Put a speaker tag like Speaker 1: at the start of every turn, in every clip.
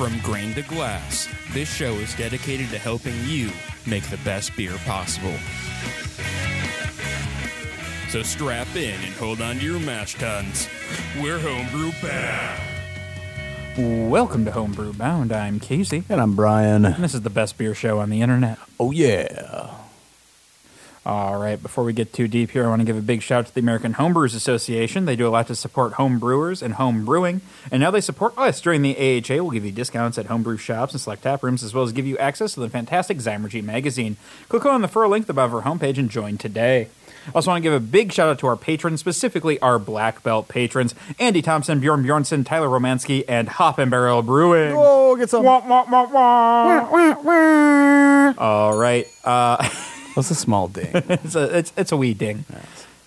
Speaker 1: From grain to glass, this show is dedicated to helping you make the best beer possible. So strap in and hold on to your mash tuns. We're homebrew bound.
Speaker 2: Welcome to Homebrew Bound. I'm Casey,
Speaker 3: And I'm Brian.
Speaker 2: and this is the best beer show on the internet.
Speaker 3: Oh yeah.
Speaker 2: All right, before we get too deep here, I want to give a big shout out to the American Homebrewers Association. They do a lot to support home brewers and home brewing, and now they support us during the AHA. We'll give you discounts at homebrew shops and select tap rooms, as well as give you access to the fantastic Zymurgy magazine. Click on the fur link above our homepage and join today. I also, want to give a big shout out to our patrons, specifically our black belt patrons Andy Thompson, Bjorn Bjornson, Tyler Romansky, and Hop and Barrel Brewing.
Speaker 3: Oh, get some.
Speaker 2: All right. Uh,
Speaker 3: What's a small ding?
Speaker 2: it's a it's, it's a wee ding.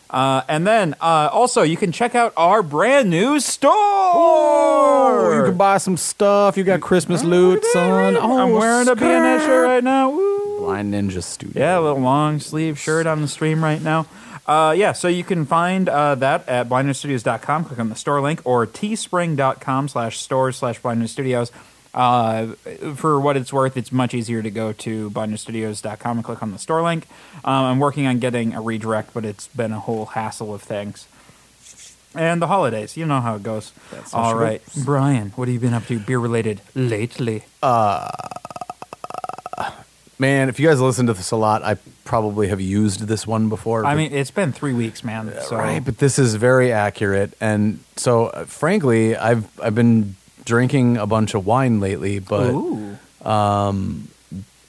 Speaker 2: Uh, and then uh, also you can check out our brand new store.
Speaker 3: oh, you can buy some stuff. You got Christmas loot, son. Oh,
Speaker 2: I'm wearing a BNS
Speaker 3: skirt.
Speaker 2: shirt right now. Woo.
Speaker 3: Blind Ninja Studio.
Speaker 2: Yeah, a little long sleeve shirt on the stream right now. Uh, yeah, so you can find uh, that at blindninjastudios.com. Click on the store link or teespring.com slash store slash blindninjastudios. Uh, for what it's worth, it's much easier to go to blindninjastudios.com and click on the store link. Um, I'm working on getting a redirect, but it's been a whole hassle of things. And the holidays, you know how it goes.
Speaker 3: That's
Speaker 2: All right. Brian, what have you been up to beer related lately?
Speaker 3: Uh, man, if you guys listen to this a lot, I probably have used this one before.
Speaker 2: I mean, it's been three weeks, man. So.
Speaker 3: right, but this is very accurate. And so, uh, frankly, I've I've been drinking a bunch of wine lately, but
Speaker 2: Ooh.
Speaker 3: Um,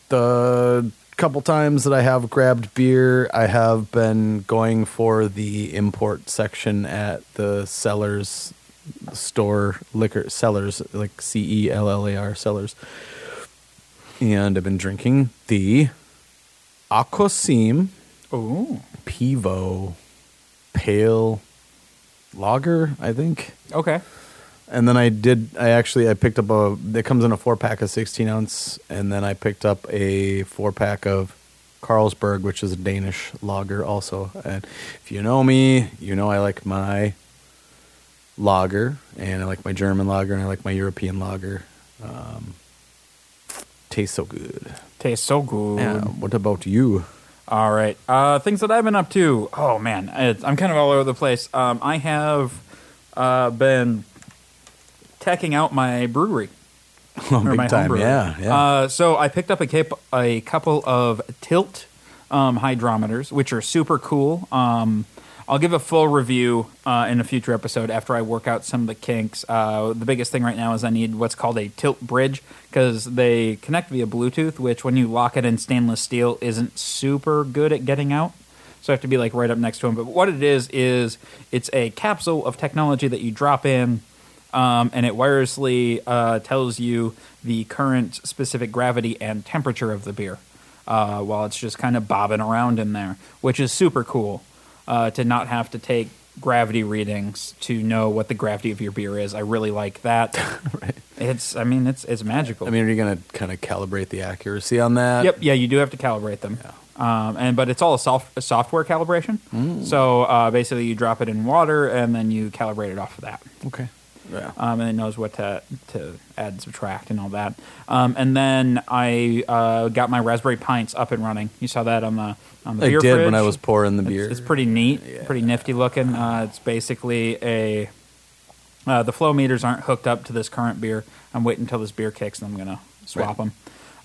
Speaker 3: the couple times that I have grabbed beer, I have been going for the import section at the sellers store, liquor sellers like C E L L A R sellers. And I've been drinking the Aquasim
Speaker 2: Ooh.
Speaker 3: Pivo Pale Lager, I think.
Speaker 2: Okay.
Speaker 3: And then I did. I actually I picked up a. It comes in a four pack of sixteen ounce, and then I picked up a four pack of Carlsberg, which is a Danish lager, also. And if you know me, you know I like my lager, and I like my German lager, and I like my European lager. Um, tastes so good.
Speaker 2: Tastes so good.
Speaker 3: Yeah. What about you?
Speaker 2: All right. Uh, things that I've been up to. Oh man, it's, I'm kind of all over the place. Um, I have uh, been teching out my brewery.
Speaker 3: Oh,
Speaker 2: or
Speaker 3: big
Speaker 2: my
Speaker 3: time.
Speaker 2: home brewery.
Speaker 3: Yeah. Yeah.
Speaker 2: Uh, so I picked up a, cap- a couple of tilt um, hydrometers, which are super cool. Um, I'll give a full review uh, in a future episode after I work out some of the kinks. Uh, the biggest thing right now is I need what's called a tilt bridge because they connect via Bluetooth, which when you lock it in stainless steel isn't super good at getting out. So I have to be like right up next to them. But what it is is it's a capsule of technology that you drop in um, and it wirelessly uh, tells you the current specific gravity and temperature of the beer uh, while it's just kind of bobbing around in there, which is super cool uh, to not have to take gravity readings to know what the gravity of your beer is. I really like that.
Speaker 3: right.
Speaker 2: It's, I mean, it's it's magical.
Speaker 3: I mean, are you going to kind of calibrate the accuracy on that?
Speaker 2: Yep. Yeah, you do have to calibrate them. Um, and but it's all a, soft, a software calibration.
Speaker 3: Mm.
Speaker 2: So uh, basically, you drop it in water and then you calibrate it off of that.
Speaker 3: Okay. Yeah.
Speaker 2: um, and it knows what to to add, subtract, and all that. Um, and then I uh, got my Raspberry Pints up and running. You saw that on the on the
Speaker 3: I
Speaker 2: beer
Speaker 3: did when. I was pouring the beer.
Speaker 2: It's, pretty neat, pretty nifty looking. Uh, it's basically a uh, the flow meters aren't hooked up to this current beer. I'm waiting until this beer kicks, and I'm gonna swap
Speaker 3: Right.
Speaker 2: them.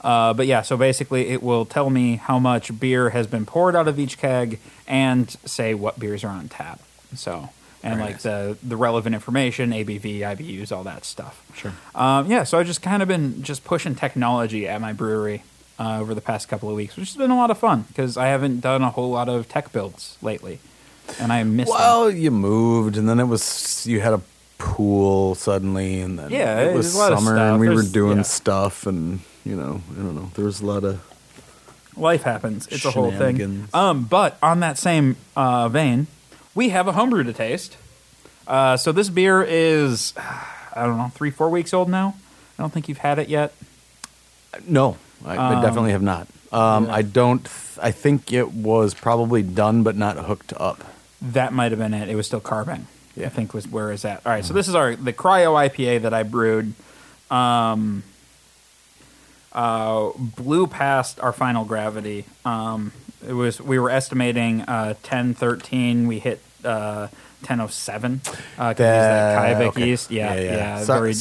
Speaker 2: Uh, but yeah, so basically, it will tell me how much beer has been poured out of each keg and say what beers are on tap. So and
Speaker 3: Very
Speaker 2: like
Speaker 3: nice.
Speaker 2: the the relevant information, ABV, IBUs, all that stuff.
Speaker 3: Sure.
Speaker 2: Um, yeah, so I've just kind of been just pushing technology at my brewery uh, over the past couple of weeks, which has been a lot of fun because I haven't done a whole lot of tech builds lately, and I miss them.
Speaker 3: Well, you moved, and then it was you had a pool suddenly, and then
Speaker 2: Yeah,
Speaker 3: it was
Speaker 2: a lot of
Speaker 3: summer, and we were doing
Speaker 2: yeah.
Speaker 3: stuff, and you know, I don't know, there was a lot of
Speaker 2: Life happens; it's a whole thing. Um, but on that same uh, vein, we have a homebrew to taste. Uh, so this beer is, I don't know, three, four weeks old now. I don't think you've had it yet.
Speaker 3: no, I, I
Speaker 2: Um,
Speaker 3: definitely have not. Um,
Speaker 2: yeah.
Speaker 3: I don't. th- I think it was probably done, but not hooked up.
Speaker 2: That might have been it. It was still carbon.
Speaker 3: Yeah.
Speaker 2: I think was where is that. All right, so this is our the cryo IPA that I brewed um, uh, blew past our final gravity. Um, it was we were estimating uh, ten thirteen. We hit uh, ten oh seven. Uh, that Kveik
Speaker 3: okay.
Speaker 2: yeast. Yeah, yeah.
Speaker 3: So-
Speaker 2: very,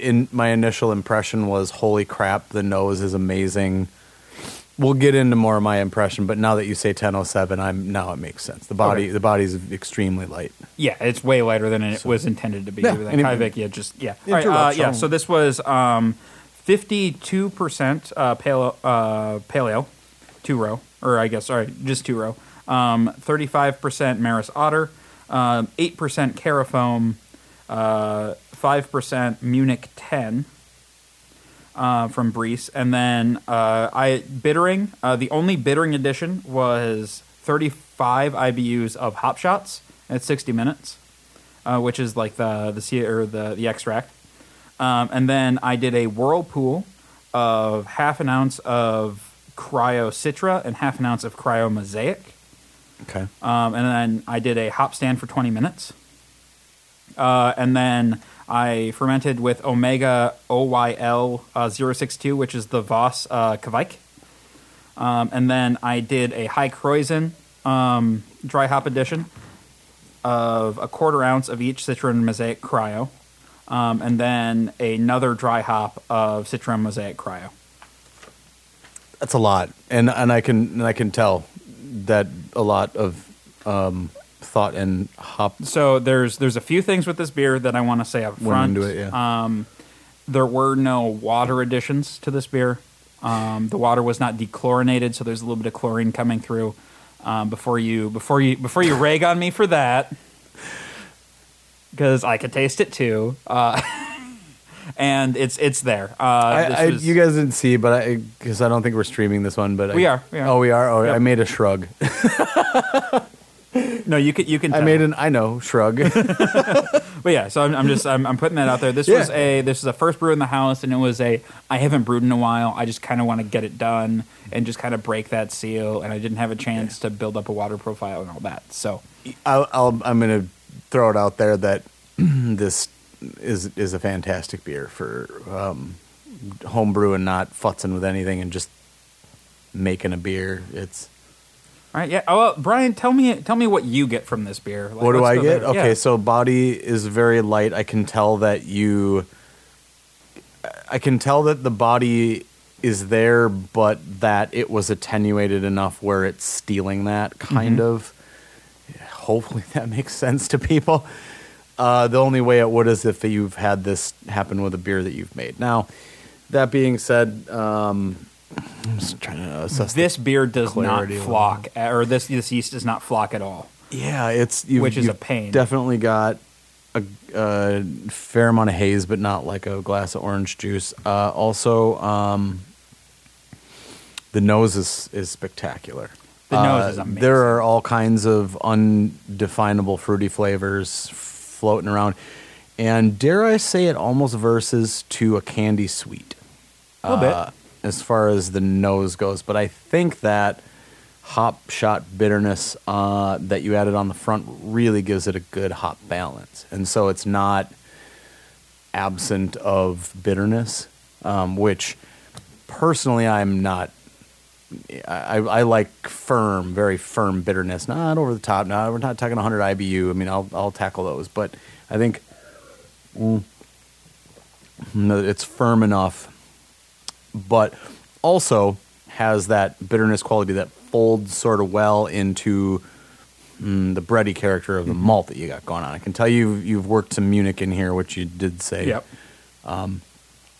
Speaker 3: in my initial impression was, holy crap, the nose is amazing. We'll get into more of my impression, but now that you say 1007, I'm now it makes sense. The body,
Speaker 2: Okay.
Speaker 3: the body's extremely light.
Speaker 2: yeah, it's way lighter than it was intended to be.
Speaker 3: Yeah,
Speaker 2: that Kveik, yeah, just yeah. All right, uh, yeah. So this was um, fifty-two percent uh, paleo, uh, paleo, two row, or I guess sorry, just two row. Um, Thirty-five percent Maris Otter, eight percent Carafoam, uh, five percent Munich ten. Uh, from Briess, and then uh, I bittering. Uh, the only bittering edition was 35 IBUs of hop shots at 60 minutes, uh, which is like the the C- or the the extract. Um, and then I did a whirlpool of half an ounce of cryo citra and half an ounce of cryo mosaic.
Speaker 3: Okay.
Speaker 2: Um, and then I did a hop stand for 20 minutes. Uh, and then I fermented with Omega OYL uh, 062, which is the Voss uh, Kveik. Um, and then I did a High Krausen um, dry hop edition of a quarter ounce of each Citron Mosaic Cryo. Um, and then another dry hop of Citron Mosaic Cryo.
Speaker 3: That's a lot, and and I can and I can tell that a lot of um, thought and hop
Speaker 2: So there's there's a few things with this beer that I want to say up
Speaker 3: Went
Speaker 2: front.
Speaker 3: into it, yeah.
Speaker 2: Um, there were no water additions to this beer. Um, the water was not dechlorinated, so there's a little bit of chlorine coming through. Um, before you before you before you rag on me for that, because I could taste it too, uh, and it's it's there. Uh,
Speaker 3: I, I,
Speaker 2: was-
Speaker 3: you guys didn't see, but I because I don't think we're streaming this one, but
Speaker 2: We
Speaker 3: I,
Speaker 2: are, we are.
Speaker 3: Oh, we are. Oh,
Speaker 2: Yep.
Speaker 3: I made a shrug.
Speaker 2: no, you can you can.
Speaker 3: I made an I know shrug.
Speaker 2: But yeah, so I'm, I'm just I'm, I'm putting that out there. This
Speaker 3: Yeah.
Speaker 2: was a this is a first brew in the house, and it was a I haven't brewed in a while. I just kind of want to get it done and just kind of break that seal. And I didn't have a chance to build up a water profile and all that. So
Speaker 3: I'll, I'll, I'm going to throw it out there that this is is a fantastic beer for um, homebrew and not futzing with anything and just making a beer. It's
Speaker 2: all right, yeah. Oh, well, Brian, tell me tell me what you get from this beer. Like,
Speaker 3: what do I get?
Speaker 2: there.
Speaker 3: Okay,
Speaker 2: Yeah.
Speaker 3: so body is very light. I can tell that you. I can tell that the body is there, but that it was attenuated enough where it's stealing that kind
Speaker 2: Mm-hmm.
Speaker 3: of. Hopefully that makes sense to people. Uh, the only way it would is if you've had this happen with a beer that you've made. Now, that being said, um, I'm just trying to assess
Speaker 2: this beer does not flock, or this this yeast does not flock at all.
Speaker 3: Yeah, it's
Speaker 2: Which is a pain.
Speaker 3: Definitely got a, a fair amount of haze, but not like a glass of orange juice. Uh, also, um, the nose is is spectacular.
Speaker 2: The nose
Speaker 3: Uh,
Speaker 2: is amazing.
Speaker 3: There are all kinds of undefinable fruity flavors floating around, and dare I say it, almost verses to a candy sweet
Speaker 2: A little
Speaker 3: uh, as far as the nose goes. But I think that hop shot bitterness uh, that you added on the front really gives it a good hop balance, and so it's not absent of bitterness, um, which personally I'm not. I, I like firm, very firm bitterness, not over the top. Not we're not talking 100 IBU. I mean, I'll I'll tackle those, but I think mm, it's firm enough but also has that bitterness quality that folds sort of well into mm, the bready character of the malt that you got going on. I can tell you you've worked some Munich in here, which you did say.
Speaker 2: Yep.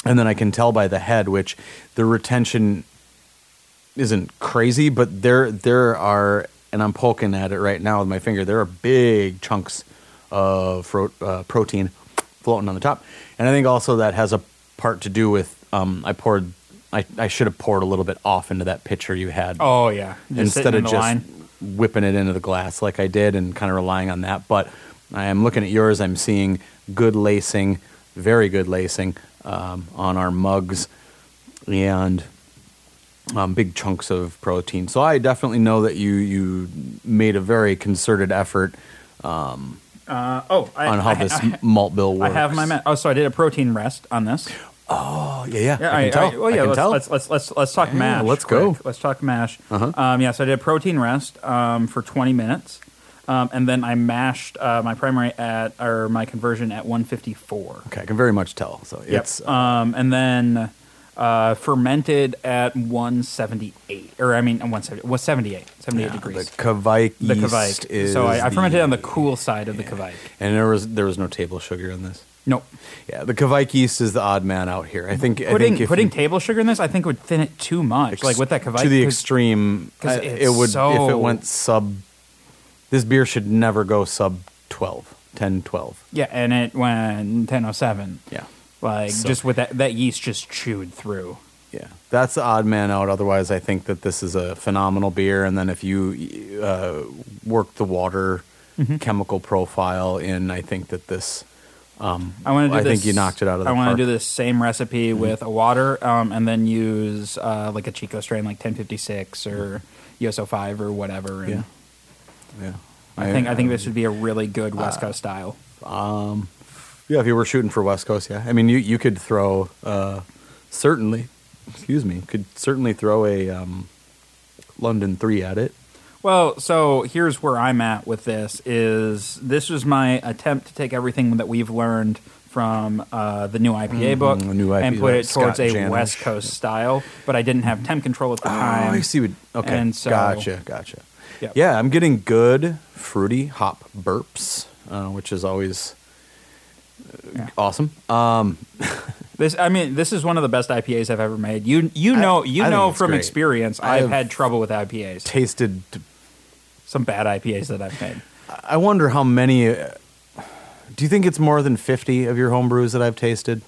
Speaker 3: And then I can tell by the head, which the retention isn't crazy, but there there are, and I'm poking at it right now with my finger. There are big chunks of fro- uh, protein floating on the top, and I think also that has a part to do with um, I poured. I, I should have poured a little bit off into that pitcher you had
Speaker 2: Oh yeah, Just
Speaker 3: instead of just
Speaker 2: line.
Speaker 3: whipping it into the glass like I did and kind of relying on that. But I am looking at yours. I'm seeing good lacing, very good lacing um, on our mugs, and um, big chunks of protein. So I definitely know that you you made a very concerted effort um,
Speaker 2: Uh, oh, I,
Speaker 3: on how
Speaker 2: I,
Speaker 3: this
Speaker 2: I,
Speaker 3: malt bill
Speaker 2: I have my. Ma- oh, so I did a protein rest on this.
Speaker 3: Oh yeah, yeah.
Speaker 2: Yeah,
Speaker 3: I
Speaker 2: I-
Speaker 3: can tell.
Speaker 2: I- well, yeah. Let's,
Speaker 3: tell.
Speaker 2: let's let's let's let's talk
Speaker 3: Yeah,
Speaker 2: mash.
Speaker 3: let's go.
Speaker 2: quick. Let's talk mash.
Speaker 3: Uh-huh.
Speaker 2: Um, yeah, so I did a protein rest um, for 20 minutes, um, and then I mashed uh, my primary at or my conversion at 154.
Speaker 3: okay, I can very much tell. So it's uh,
Speaker 2: um, and then uh, fermented at 178, or I mean 170, was 78, 78
Speaker 3: yeah, the
Speaker 2: degrees.
Speaker 3: Kveik
Speaker 2: The
Speaker 3: yeast
Speaker 2: Kveik.
Speaker 3: is
Speaker 2: So I, I fermented
Speaker 3: the-
Speaker 2: on the cool side of the Kveik.
Speaker 3: and there was there was no table sugar in this.
Speaker 2: Nope.
Speaker 3: Yeah, the Kveik yeast is the odd man out here. I think I
Speaker 2: Putting
Speaker 3: think if
Speaker 2: putting
Speaker 3: you-
Speaker 2: table sugar in this, I think would thin it too much. like with that Kveik,
Speaker 3: to the extreme,
Speaker 2: 'cause
Speaker 3: I- it would if it went sub. This beer should never go sub 12, 10, 12.
Speaker 2: Yeah, and it went 1007.
Speaker 3: Yeah,
Speaker 2: Like
Speaker 3: So-
Speaker 2: just with that that yeast just chewed through.
Speaker 3: yeah, that's the odd man out. Otherwise, I think that this is a phenomenal beer. And then if you uh, work the water
Speaker 2: Mm-hmm.
Speaker 3: chemical profile in, I think that this. Um,
Speaker 2: I want to do
Speaker 3: I
Speaker 2: this,
Speaker 3: think you knocked it out of the
Speaker 2: I want to do this same recipe
Speaker 3: Mm-hmm.
Speaker 2: with a water, um, and then use uh, like a Chico strain, like 1056 or Yoso 5 or whatever. And
Speaker 3: Yeah. Yeah,
Speaker 2: I think I think this would be a really good West Coast style.
Speaker 3: Um, yeah, if you were shooting for West Coast, yeah. I mean, you you could throw uh, certainly, excuse me, could certainly throw a um, London three at it.
Speaker 2: Well, so here's where I'm at with this: is this was my attempt to take everything that we've learned from uh, the new IPA book
Speaker 3: the new
Speaker 2: and put it
Speaker 3: Scott
Speaker 2: towards a
Speaker 3: Janish.
Speaker 2: West Coast style, but I didn't have temp control at the time.
Speaker 3: Oh, I see. What, okay,
Speaker 2: And so-
Speaker 3: gotcha, gotcha.
Speaker 2: Yep.
Speaker 3: Yeah, I'm getting good fruity hop burps, uh, which is always
Speaker 2: Yeah.
Speaker 3: awesome. Um,
Speaker 2: This, I mean, this is one of the best IPAs I've ever made. You, you
Speaker 3: I-
Speaker 2: know, you
Speaker 3: I
Speaker 2: know from
Speaker 3: great.
Speaker 2: experience,
Speaker 3: I
Speaker 2: I've had trouble with IPAs.
Speaker 3: tasted.
Speaker 2: Some bad IPAs that I've made.
Speaker 3: I wonder how many. Uh, do you think it's more than fifty of your home brews that I've tasted?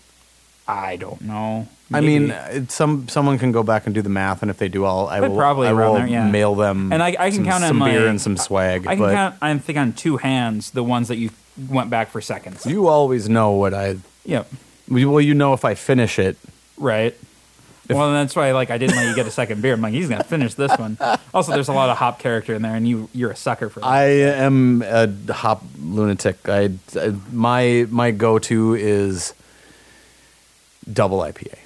Speaker 2: I don't know.
Speaker 3: I mean, some someone can go back and do the math, and if they do, I'll I
Speaker 2: But
Speaker 3: will
Speaker 2: probably
Speaker 3: I will
Speaker 2: there, yeah.
Speaker 3: mail them
Speaker 2: and I, I can
Speaker 3: some,
Speaker 2: count on
Speaker 3: some
Speaker 2: my
Speaker 3: beer and some swag.
Speaker 2: I can
Speaker 3: but
Speaker 2: count. I think on two hands the ones that you went back for seconds.
Speaker 3: you always know what I.
Speaker 2: Yep.
Speaker 3: Well, you know if I finish it.
Speaker 2: Right. well, that's why like I didn't let you get a second beer. I'm like, he's gonna finish this one. Also, there's a lot of hop character in there, and you you're a sucker for that.
Speaker 3: I am a hop lunatic. I, I my my go to is double IPA,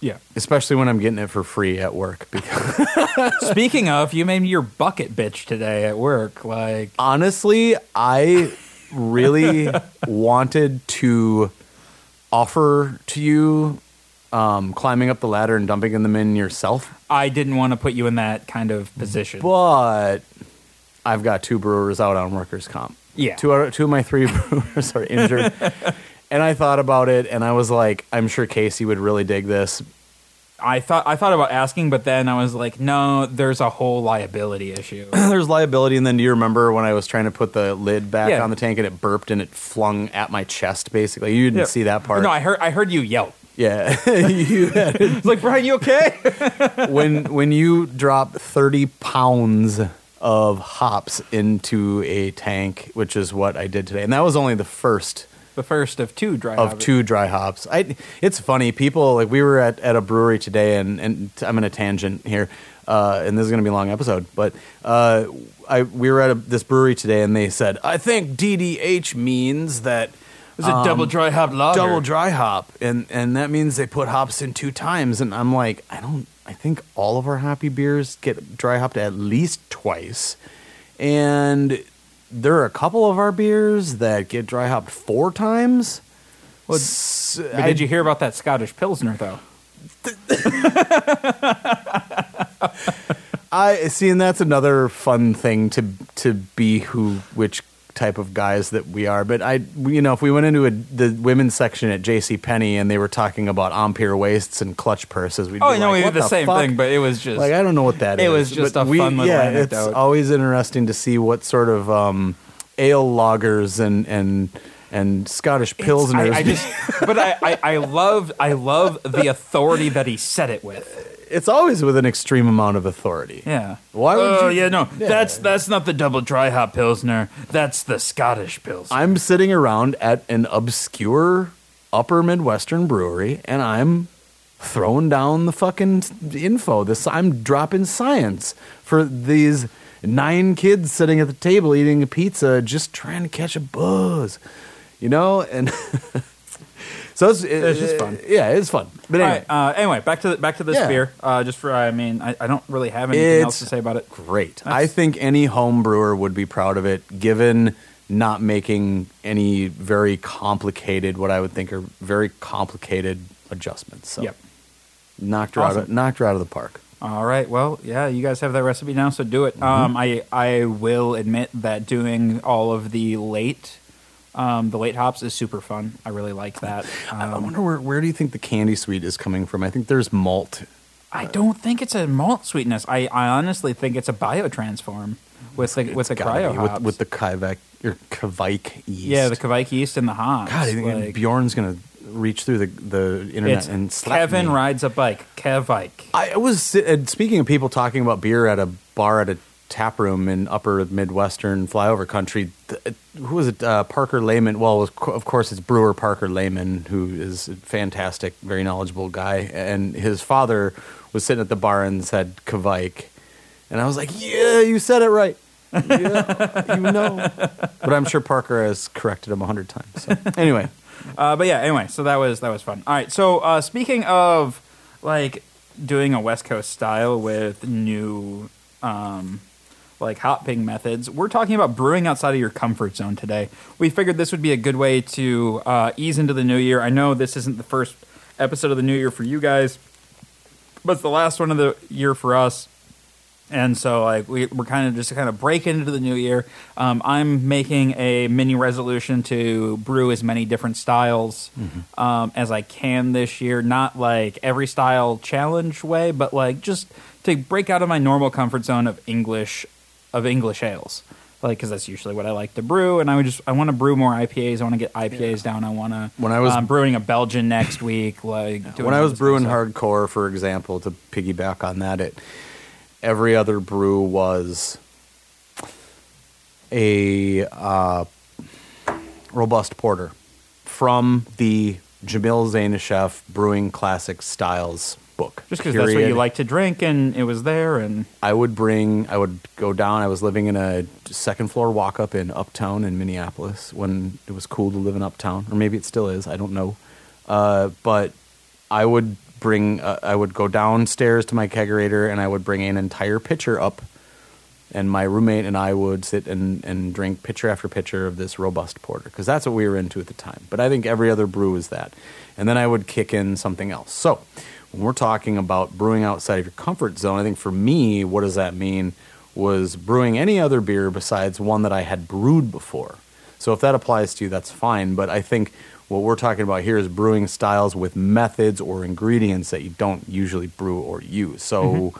Speaker 2: yeah.
Speaker 3: especially when I'm getting it for free at work. Because
Speaker 2: Speaking of, you made me your bucket bitch today at work. Like,
Speaker 3: honestly, I really wanted to offer to you um, climbing up the ladder and dumping them in yourself,
Speaker 2: I didn't want to put you in that kind of position.
Speaker 3: but I've got two brewers out on workers' comp.
Speaker 2: Yeah.
Speaker 3: two out, two of my three brewers are injured, and I thought about it, and I was like, I'm sure Casey would really dig this.
Speaker 2: I thought I thought about asking, but then I was like, no, there's a whole liability issue.
Speaker 3: There's liability, and then do you remember when I was trying to put the lid back
Speaker 2: Yeah.
Speaker 3: on the tank and it burped and it flung at my chest? Basically, you didn't see that part.
Speaker 2: No, I heard I heard you yelp.
Speaker 3: yeah, you had
Speaker 2: It's like, Brian, you okay?
Speaker 3: when when you drop 30 pounds of hops into a tank, which is what I did today, and that was only the first
Speaker 2: the first of two dry
Speaker 3: of
Speaker 2: hop-
Speaker 3: two dry hops. I it's funny people like we were at, at a brewery today, and and I'm in a tangent here, uh, and this is going to be a long episode, but uh, I we were at a, this brewery today, and they said I think DDH means that.
Speaker 2: It's a double dry hop lager.
Speaker 3: Double dry hop, and and that means they put hops in two times. And I'm like, I don't. I think all of our happy beers get dry hopped at least twice, and there are a couple of our beers that get dry hopped four times.
Speaker 2: Well,
Speaker 3: S-
Speaker 2: But
Speaker 3: I-
Speaker 2: did you hear about that Scottish Pilsner though?
Speaker 3: I see, and that's another fun thing to to be who which type of guys that we are. But I, you know, if we went into a, the women's section at J.C. Penney and they were talking about empire waists and clutch purses, we'd
Speaker 2: Oh,
Speaker 3: be
Speaker 2: no,
Speaker 3: like,
Speaker 2: we did the, same
Speaker 3: fuck?
Speaker 2: thing, but it was just
Speaker 3: like I don't know what that is.
Speaker 2: It was just
Speaker 3: but
Speaker 2: a fun little
Speaker 3: yeah,
Speaker 2: anecdote.
Speaker 3: It's always interesting to see what sort of um, ale loggers and and and Scottish pilsners.
Speaker 2: I, I just, but I, I, I love, I love the authority that he said it with.
Speaker 3: It's always with an extreme amount of authority.
Speaker 2: Yeah.
Speaker 3: Why would
Speaker 2: Oh
Speaker 3: you-
Speaker 2: yeah, no,
Speaker 3: Yeah.
Speaker 2: that's that's not the double dry hop pilsner. That's the Scottish pilsner.
Speaker 3: I'm sitting around at an obscure upper Midwestern brewery and I'm throwing down the fucking info. This I'm dropping science for these nine kids sitting at the table eating a pizza, just trying to catch a buzz, you know, and. So it's,
Speaker 2: It's just fun.
Speaker 3: Yeah, it's fun. But anyway,
Speaker 2: right. Uh, anyway, back to the, back to this
Speaker 3: Yeah.
Speaker 2: beer. Uh, just for I mean, I, I don't really have anything else
Speaker 3: It's
Speaker 2: to say about it.
Speaker 3: great.
Speaker 2: That's-
Speaker 3: I think any home brewer would be proud of it, given not making any very complicated, what I would think are very complicated adjustments. So
Speaker 2: Yep.
Speaker 3: knocked her out. Of,
Speaker 2: Awesome.
Speaker 3: knocked her out of the park.
Speaker 2: All right. Well, yeah, you guys have that recipe now, so do
Speaker 3: Mm-hmm.
Speaker 2: it. Um, I I will admit that doing all of the late, um, the late hops is super fun. I really like that.
Speaker 3: I
Speaker 2: Um,
Speaker 3: wonder where where do you think the candy sweet is coming from? I think there's malt.
Speaker 2: I don't think it's a malt sweetness. I, I honestly think it's a biotransform with the with the cryo hops.
Speaker 3: with, with the Kveik or Kveik yeast.
Speaker 2: yeah, the Kveik yeast and the hops.
Speaker 3: God, I think
Speaker 2: like-
Speaker 3: Bjorn's gonna reach through the the internet and slap
Speaker 2: Kevin
Speaker 3: me.
Speaker 2: rides a bike. Kevike.
Speaker 3: I was uh, speaking of people talking about beer at a bar at a tap room in upper Midwestern flyover country. Who was it? Uh, Parker Lehman. Well, it was, co- of course, it's brewer Parker Lehman, who is a fantastic, very knowledgeable guy. And his father was sitting at the bar and said Kveik. And I was like, yeah, you said it right. Yeah, you know. But I'm sure Parker has corrected him a hundred times. So. Anyway,
Speaker 2: Uh, but yeah, anyway, so that was that was fun. All right, so uh, speaking of like doing a West Coast style with new um, like hot ping methods, we're talking about brewing outside of your comfort zone today. We figured this would be a good way to uh, ease into the new year. I know this isn't the first episode of the new year for you guys, but it's the last one of the year for us. And so, like, we, we're kind of just kind of break into the new year. Um, I'm making a mini resolution to brew as many different styles um, as I can this year. Not like every style challenge way, but like just to break out of my normal comfort zone of English of English ales. Like, because that's usually what I like to brew, and I would just I want to brew more IPAs. I want to get IPAs down. I want to.
Speaker 3: When I was-
Speaker 2: um, brewing a Belgian next week, like doing
Speaker 3: when I
Speaker 2: all
Speaker 3: was
Speaker 2: this
Speaker 3: brewing
Speaker 2: kind of stuff.
Speaker 3: hardcore, for example, to piggyback on that, it every other brew was a uh, robust porter from the Jamil Zainasheff Brewing Classic Styles book.
Speaker 2: just because that's what you like to drink, and it was there, and
Speaker 3: I would bring, I would go down. I was living in a second floor walk up in Uptown in Minneapolis when it was cool to live in Uptown, or maybe it still is. I don't know. Uh, but I would bring, uh, I would go downstairs to my kegerator and I would bring an entire pitcher up. And my roommate and I would sit and, and drink pitcher after pitcher of this robust porter because that's what we were into at the time. But I think every other brew is that. And then I would kick in something else. So when we're talking about brewing outside of your comfort zone, I think for me, what does that mean? Was brewing any other beer besides one that I had brewed before. So if that applies to you, that's fine. But I think what we're talking about here is brewing styles with methods or ingredients that you don't usually brew or use. So mm-hmm.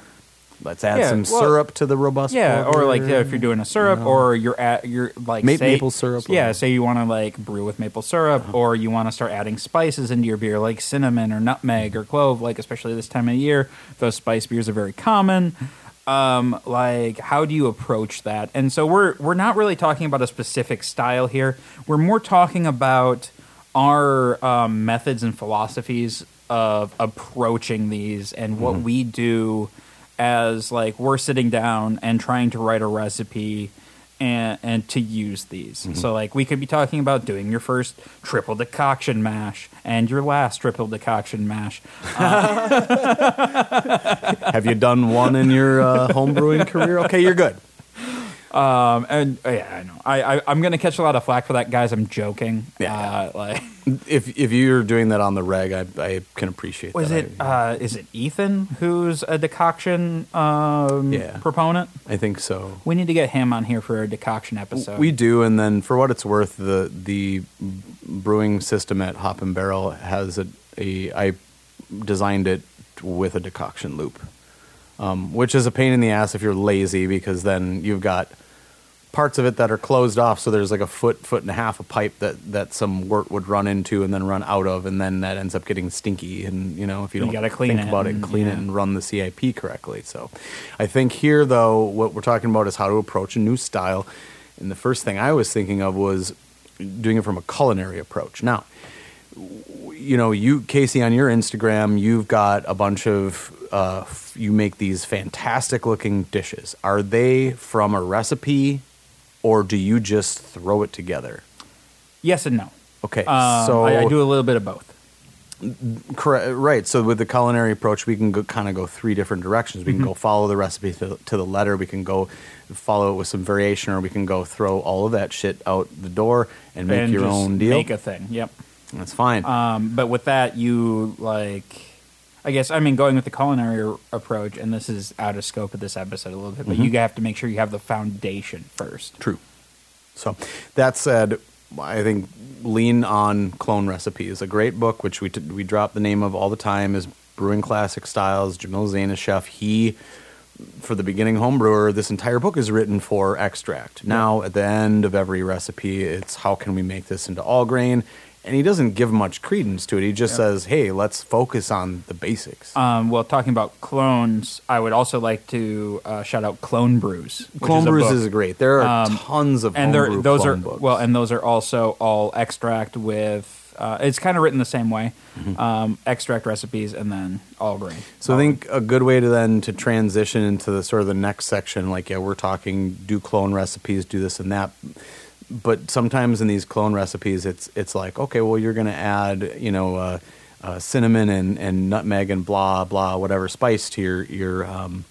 Speaker 3: Let's add
Speaker 2: Mm-hmm. Yeah,
Speaker 3: some
Speaker 2: well,
Speaker 3: syrup to the robust.
Speaker 2: Yeah, or like yeah, if you're doing a syrup, or you're at you're like
Speaker 3: Ma-
Speaker 2: say-
Speaker 3: maple syrup
Speaker 2: Yeah, say you want to like brew with maple syrup, or you want to start adding spices into your beer, like cinnamon or nutmeg or clove. Like especially this time of year, those spice beers are very common. Um, like how do you approach that? And so we're we're not really talking about a specific style here. We're more talking about our um, methods and philosophies of approaching these and what we do as like we're sitting down and trying to write a recipe and and to use these. So like we could be talking about doing your first triple decoction mash and your last triple decoction mash.
Speaker 3: Have you done one in your uh, home brewing career? Okay, you're good.
Speaker 2: Um and uh, yeah, I know. I, I I'm gonna catch a lot of flack for that, guys. I'm joking.
Speaker 3: Yeah.
Speaker 2: Uh, like
Speaker 3: If if you're doing that on the reg, I, I can appreciate
Speaker 2: was
Speaker 3: that.
Speaker 2: it
Speaker 3: I,
Speaker 2: uh is it Ethan who's a decoction um
Speaker 3: Yeah.
Speaker 2: proponent?
Speaker 3: I think so.
Speaker 2: We need to get him on here for a decoction episode.
Speaker 3: We do, and then for what it's worth, the the brewing system at Hop and Barrel has a, a I designed it with a decoction loop, um, which is a pain in the ass if you're lazy because then you've got parts of it that are closed off, so there's like a foot foot and a half of pipe that that some wort would run into and then run out of, and then that ends up getting stinky. And you know if you
Speaker 2: You
Speaker 3: don't
Speaker 2: gotta clean
Speaker 3: think
Speaker 2: it
Speaker 3: about it and
Speaker 2: and-
Speaker 3: clean it and run the CIP correctly. So I think here, though, what we're talking about is how to approach a new style. And the first thing I was thinking of was doing it from a culinary approach. Now, you know, you Casey on your Instagram, you've got a bunch of uh, f- you make these fantastic looking dishes. Are they from a recipe, or do you just throw it together?
Speaker 2: Yes and no.
Speaker 3: Okay,
Speaker 2: Um,
Speaker 3: so
Speaker 2: I, I do a little bit of both.
Speaker 3: Correct. Right. So with the culinary approach, we can go, kind of go three different directions. We can
Speaker 2: Mm-hmm.
Speaker 3: go follow the recipe to, to the letter. We can go follow it with some variation, or we can go throw all of that shit out the door and make
Speaker 2: and
Speaker 3: your own deal.
Speaker 2: Make a thing. Yep.
Speaker 3: That's fine.
Speaker 2: Um, but with that, you like, I guess, I mean, going with the culinary approach, and this is out of scope of this episode a little bit,
Speaker 3: Mm-hmm.
Speaker 2: but you have to make sure you have the foundation first.
Speaker 3: True. So that said, I think Lean on Clone Recipe is a great book, which we t- we drop the name of all the time. Is Brewing Classic Styles. Jamil Zainasheff. He, for the beginning home brewer, this entire book is written for extract. Now, at the end of every recipe, it's how can we make this into all grain. And he doesn't give much credence to it. He just
Speaker 2: Yep.
Speaker 3: says, "Hey, let's focus on the basics."
Speaker 2: Um, well, talking about clones, I would also like to uh, shout out Clone Brews.
Speaker 3: Clone
Speaker 2: is
Speaker 3: Brews
Speaker 2: book.
Speaker 3: is great. There are
Speaker 2: Um,
Speaker 3: tons of
Speaker 2: and they're, those are
Speaker 3: books.
Speaker 2: well, and those are also all extract with. Uh, it's kind of written the same way, um, extract recipes and then all grain.
Speaker 3: Mm-hmm. So I think a good way to then to transition into the sort of the next section, like yeah, we're talking do clone recipes, do this and that. But sometimes in these clone recipes, it's it's like okay, well you're going to add you know uh, uh, cinnamon and, and nutmeg and blah blah whatever spice to your your um,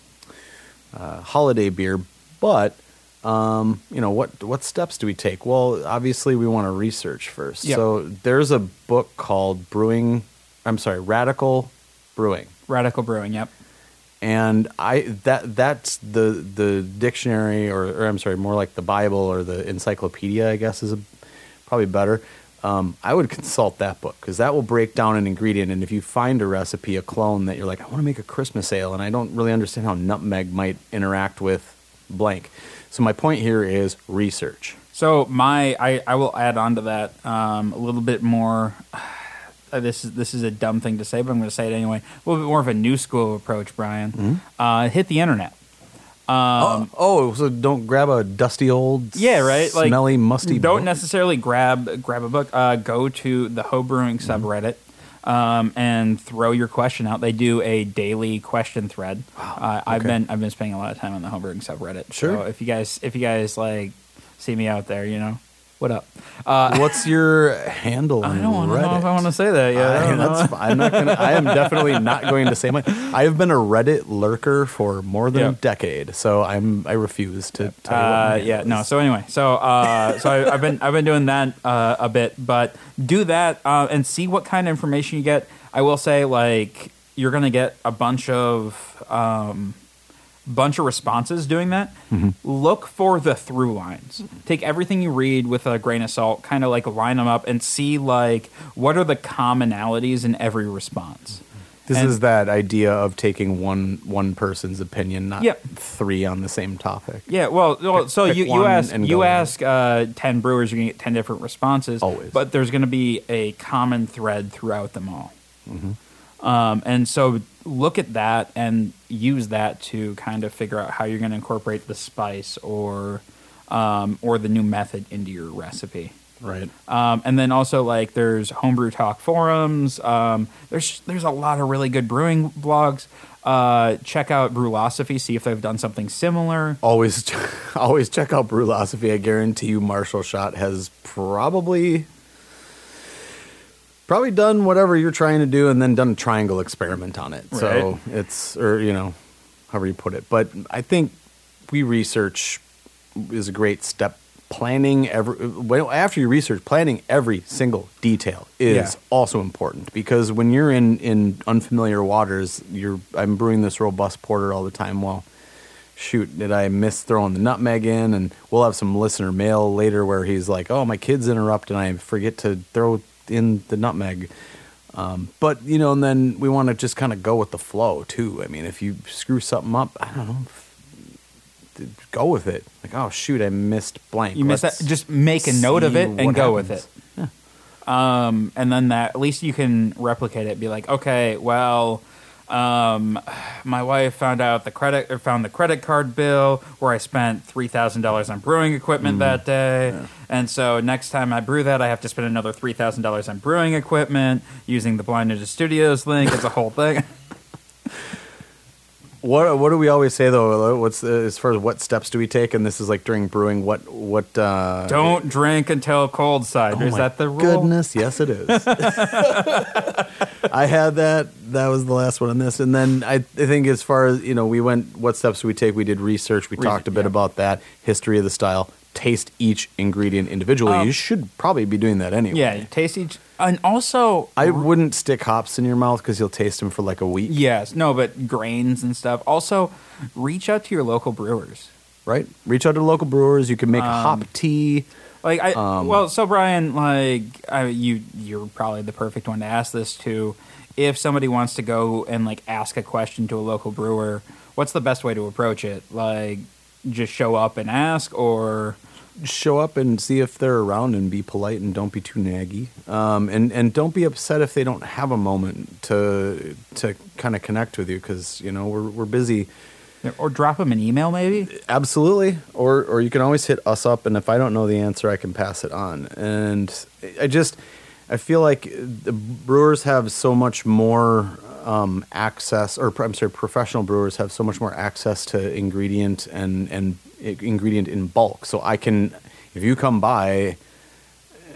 Speaker 3: uh, holiday beer, but um, you know what what steps do we take? Well, obviously we want to research first.
Speaker 2: Yep.
Speaker 3: So there's a book called Brewing. I'm sorry, Radical Brewing
Speaker 2: Radical Brewing. Yep.
Speaker 3: And I that that's the the dictionary or, or I'm sorry, more like the Bible or the encyclopedia, I guess is a, probably better. Um, I would consult that book because that will break down an ingredient. And if you find a recipe, a clone that you're like, I want to make a Christmas ale, and I don't really understand how nutmeg might interact with blank. So my point here is research.
Speaker 2: So my, I, I will add on to that um, a little bit more. Uh, this is this is a dumb thing to say, but I'm going to say it anyway. A little bit more of a new school approach, Brian.
Speaker 3: Mm-hmm.
Speaker 2: Uh, hit the internet.
Speaker 3: oh, oh, so don't grab a dusty old,
Speaker 2: Yeah, right. Like
Speaker 3: smelly, musty.
Speaker 2: Don't
Speaker 3: book?
Speaker 2: necessarily grab grab a book. Uh, go to the Homebrewing
Speaker 3: Mm-hmm.
Speaker 2: subreddit. Um, and throw your question out. They do a daily question thread. Uh, I've been I've been spending a lot of time on the homebrewing subreddit.
Speaker 3: Sure.
Speaker 2: So if you guys if you guys like see me out there, you know what up. Uh,
Speaker 3: What's your handle?
Speaker 2: I don't, know if I want to say that yet. I,
Speaker 3: I that's, I'm not gonna. I am definitely not going to say my. I have been a Reddit lurker for more than a decade, so I'm. I refuse to tell you. what
Speaker 2: Uh, yeah,
Speaker 3: handle
Speaker 2: no. So anyway, so uh, so I, I've been I've been doing that uh, a bit, but do that uh, and see what kind of information you get. I will say, like, you're gonna get a bunch of um, bunch of responses doing that.
Speaker 3: Mm-hmm.
Speaker 2: Look for the through lines. Take everything you read with a grain of salt, kind of like line them up and see like what are the commonalities in every response.
Speaker 3: This
Speaker 2: and-
Speaker 3: is that idea of taking one one person's opinion, not three on the same topic.
Speaker 2: Yeah, well, well
Speaker 3: Pick-
Speaker 2: so
Speaker 3: pick
Speaker 2: you, you ask you ask uh, ten brewers, you're gonna get ten different responses.
Speaker 3: Always.
Speaker 2: but there's gonna be a common thread throughout them all.
Speaker 3: Mm-hmm.
Speaker 2: Um, and so look at that and use that to kind of figure out how you're going to incorporate the spice or um, or the new method into your recipe.
Speaker 3: Right.
Speaker 2: Um, and then also like there's homebrew talk forums. Um, there's there's a lot of really good brewing blogs. Uh, check out Brülosophy, see if they've done something similar.
Speaker 3: Always, always check out Brülosophy. I guarantee you, Marshall Schott has probably probably done whatever you're trying to do, and then done a triangle experiment on it. So it's or you know, however you put it. But I think we research is a great step. Planning every well after you research, planning every single detail is
Speaker 2: Yeah.
Speaker 3: also important because when you're in in unfamiliar waters, you're I'm brewing this robust porter all the time. Well, shoot, did I miss throwing the nutmeg in? And we'll have some listener mail later where he's like, oh, my kids interrupt and I forget to throw in the nutmeg. Um, but, you know, and then we want to just kind of go with the flow too. I mean, if you screw something up, I don't know, f- go with it. Like, oh, shoot, I missed blank.
Speaker 2: You miss
Speaker 3: Let's
Speaker 2: that. Just make a note of
Speaker 3: see
Speaker 2: it and
Speaker 3: what
Speaker 2: go with
Speaker 3: happens.
Speaker 2: it. Um, and then that at least you can replicate it. Be like, okay, well, Um, my wife found out the credit or found the credit card bill where I spent three thousand dollars on brewing equipment that day, and so next time I brew that, I have to spend another three thousand dollars on brewing equipment using the Blind Ninja Studios link. It's a whole thing.
Speaker 3: What what do we always say though? What's uh, as far as what steps do we take? And this is like during brewing. What what? Uh,
Speaker 2: Don't drink until cold cider.
Speaker 3: Oh
Speaker 2: Is that the rule?
Speaker 3: Goodness, yes, it is. I had that. That was the last one on this, and then I, I think as far as you know, we went. What steps do we take? We did research. We talked a bit
Speaker 2: yeah.
Speaker 3: about that history of the style. Taste each ingredient individually.
Speaker 2: Um,
Speaker 3: you should probably be doing that anyway.
Speaker 2: Yeah, taste each, and also
Speaker 3: I wouldn't stick hops in your mouth because you'll taste them for like a week.
Speaker 2: Yes, no, but grains and stuff. Also, reach out to your local brewers.
Speaker 3: Right. Reach out to local brewers. You can make
Speaker 2: Um,
Speaker 3: hop tea.
Speaker 2: Like I,
Speaker 3: Um,
Speaker 2: well, so Brian, like I, you, you're probably the perfect one to ask this to. If somebody wants to go and like ask a question to a local brewer, what's the best way to approach it? Like, just show up and ask, or
Speaker 3: show up and see if they're around and be polite and don't be too naggy. Um, and and don't be upset if they don't have a moment to to kind of connect with you because you know we're we're busy.
Speaker 2: or drop them an email, maybe.
Speaker 3: Absolutely. Or or you can always hit us up and if I don't know the answer I can pass it on. And I just I feel like the brewers have so much more um, access or I'm sorry professional brewers have so much more access to ingredient and and ingredient in bulk. So I can if you come by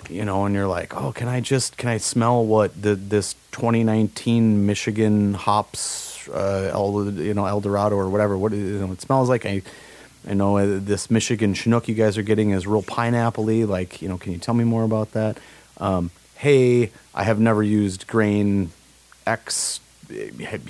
Speaker 3: you know, and you're like, oh, can I just can I smell what the this 2019 Michigan hops, uh, El, you know, El Dorado or whatever? What you know, it smells like? I, I know uh, this Michigan Chinook you guys are getting is real pineapple-y. Like, you know, can you tell me more about that? Um, hey, I have never used grain X.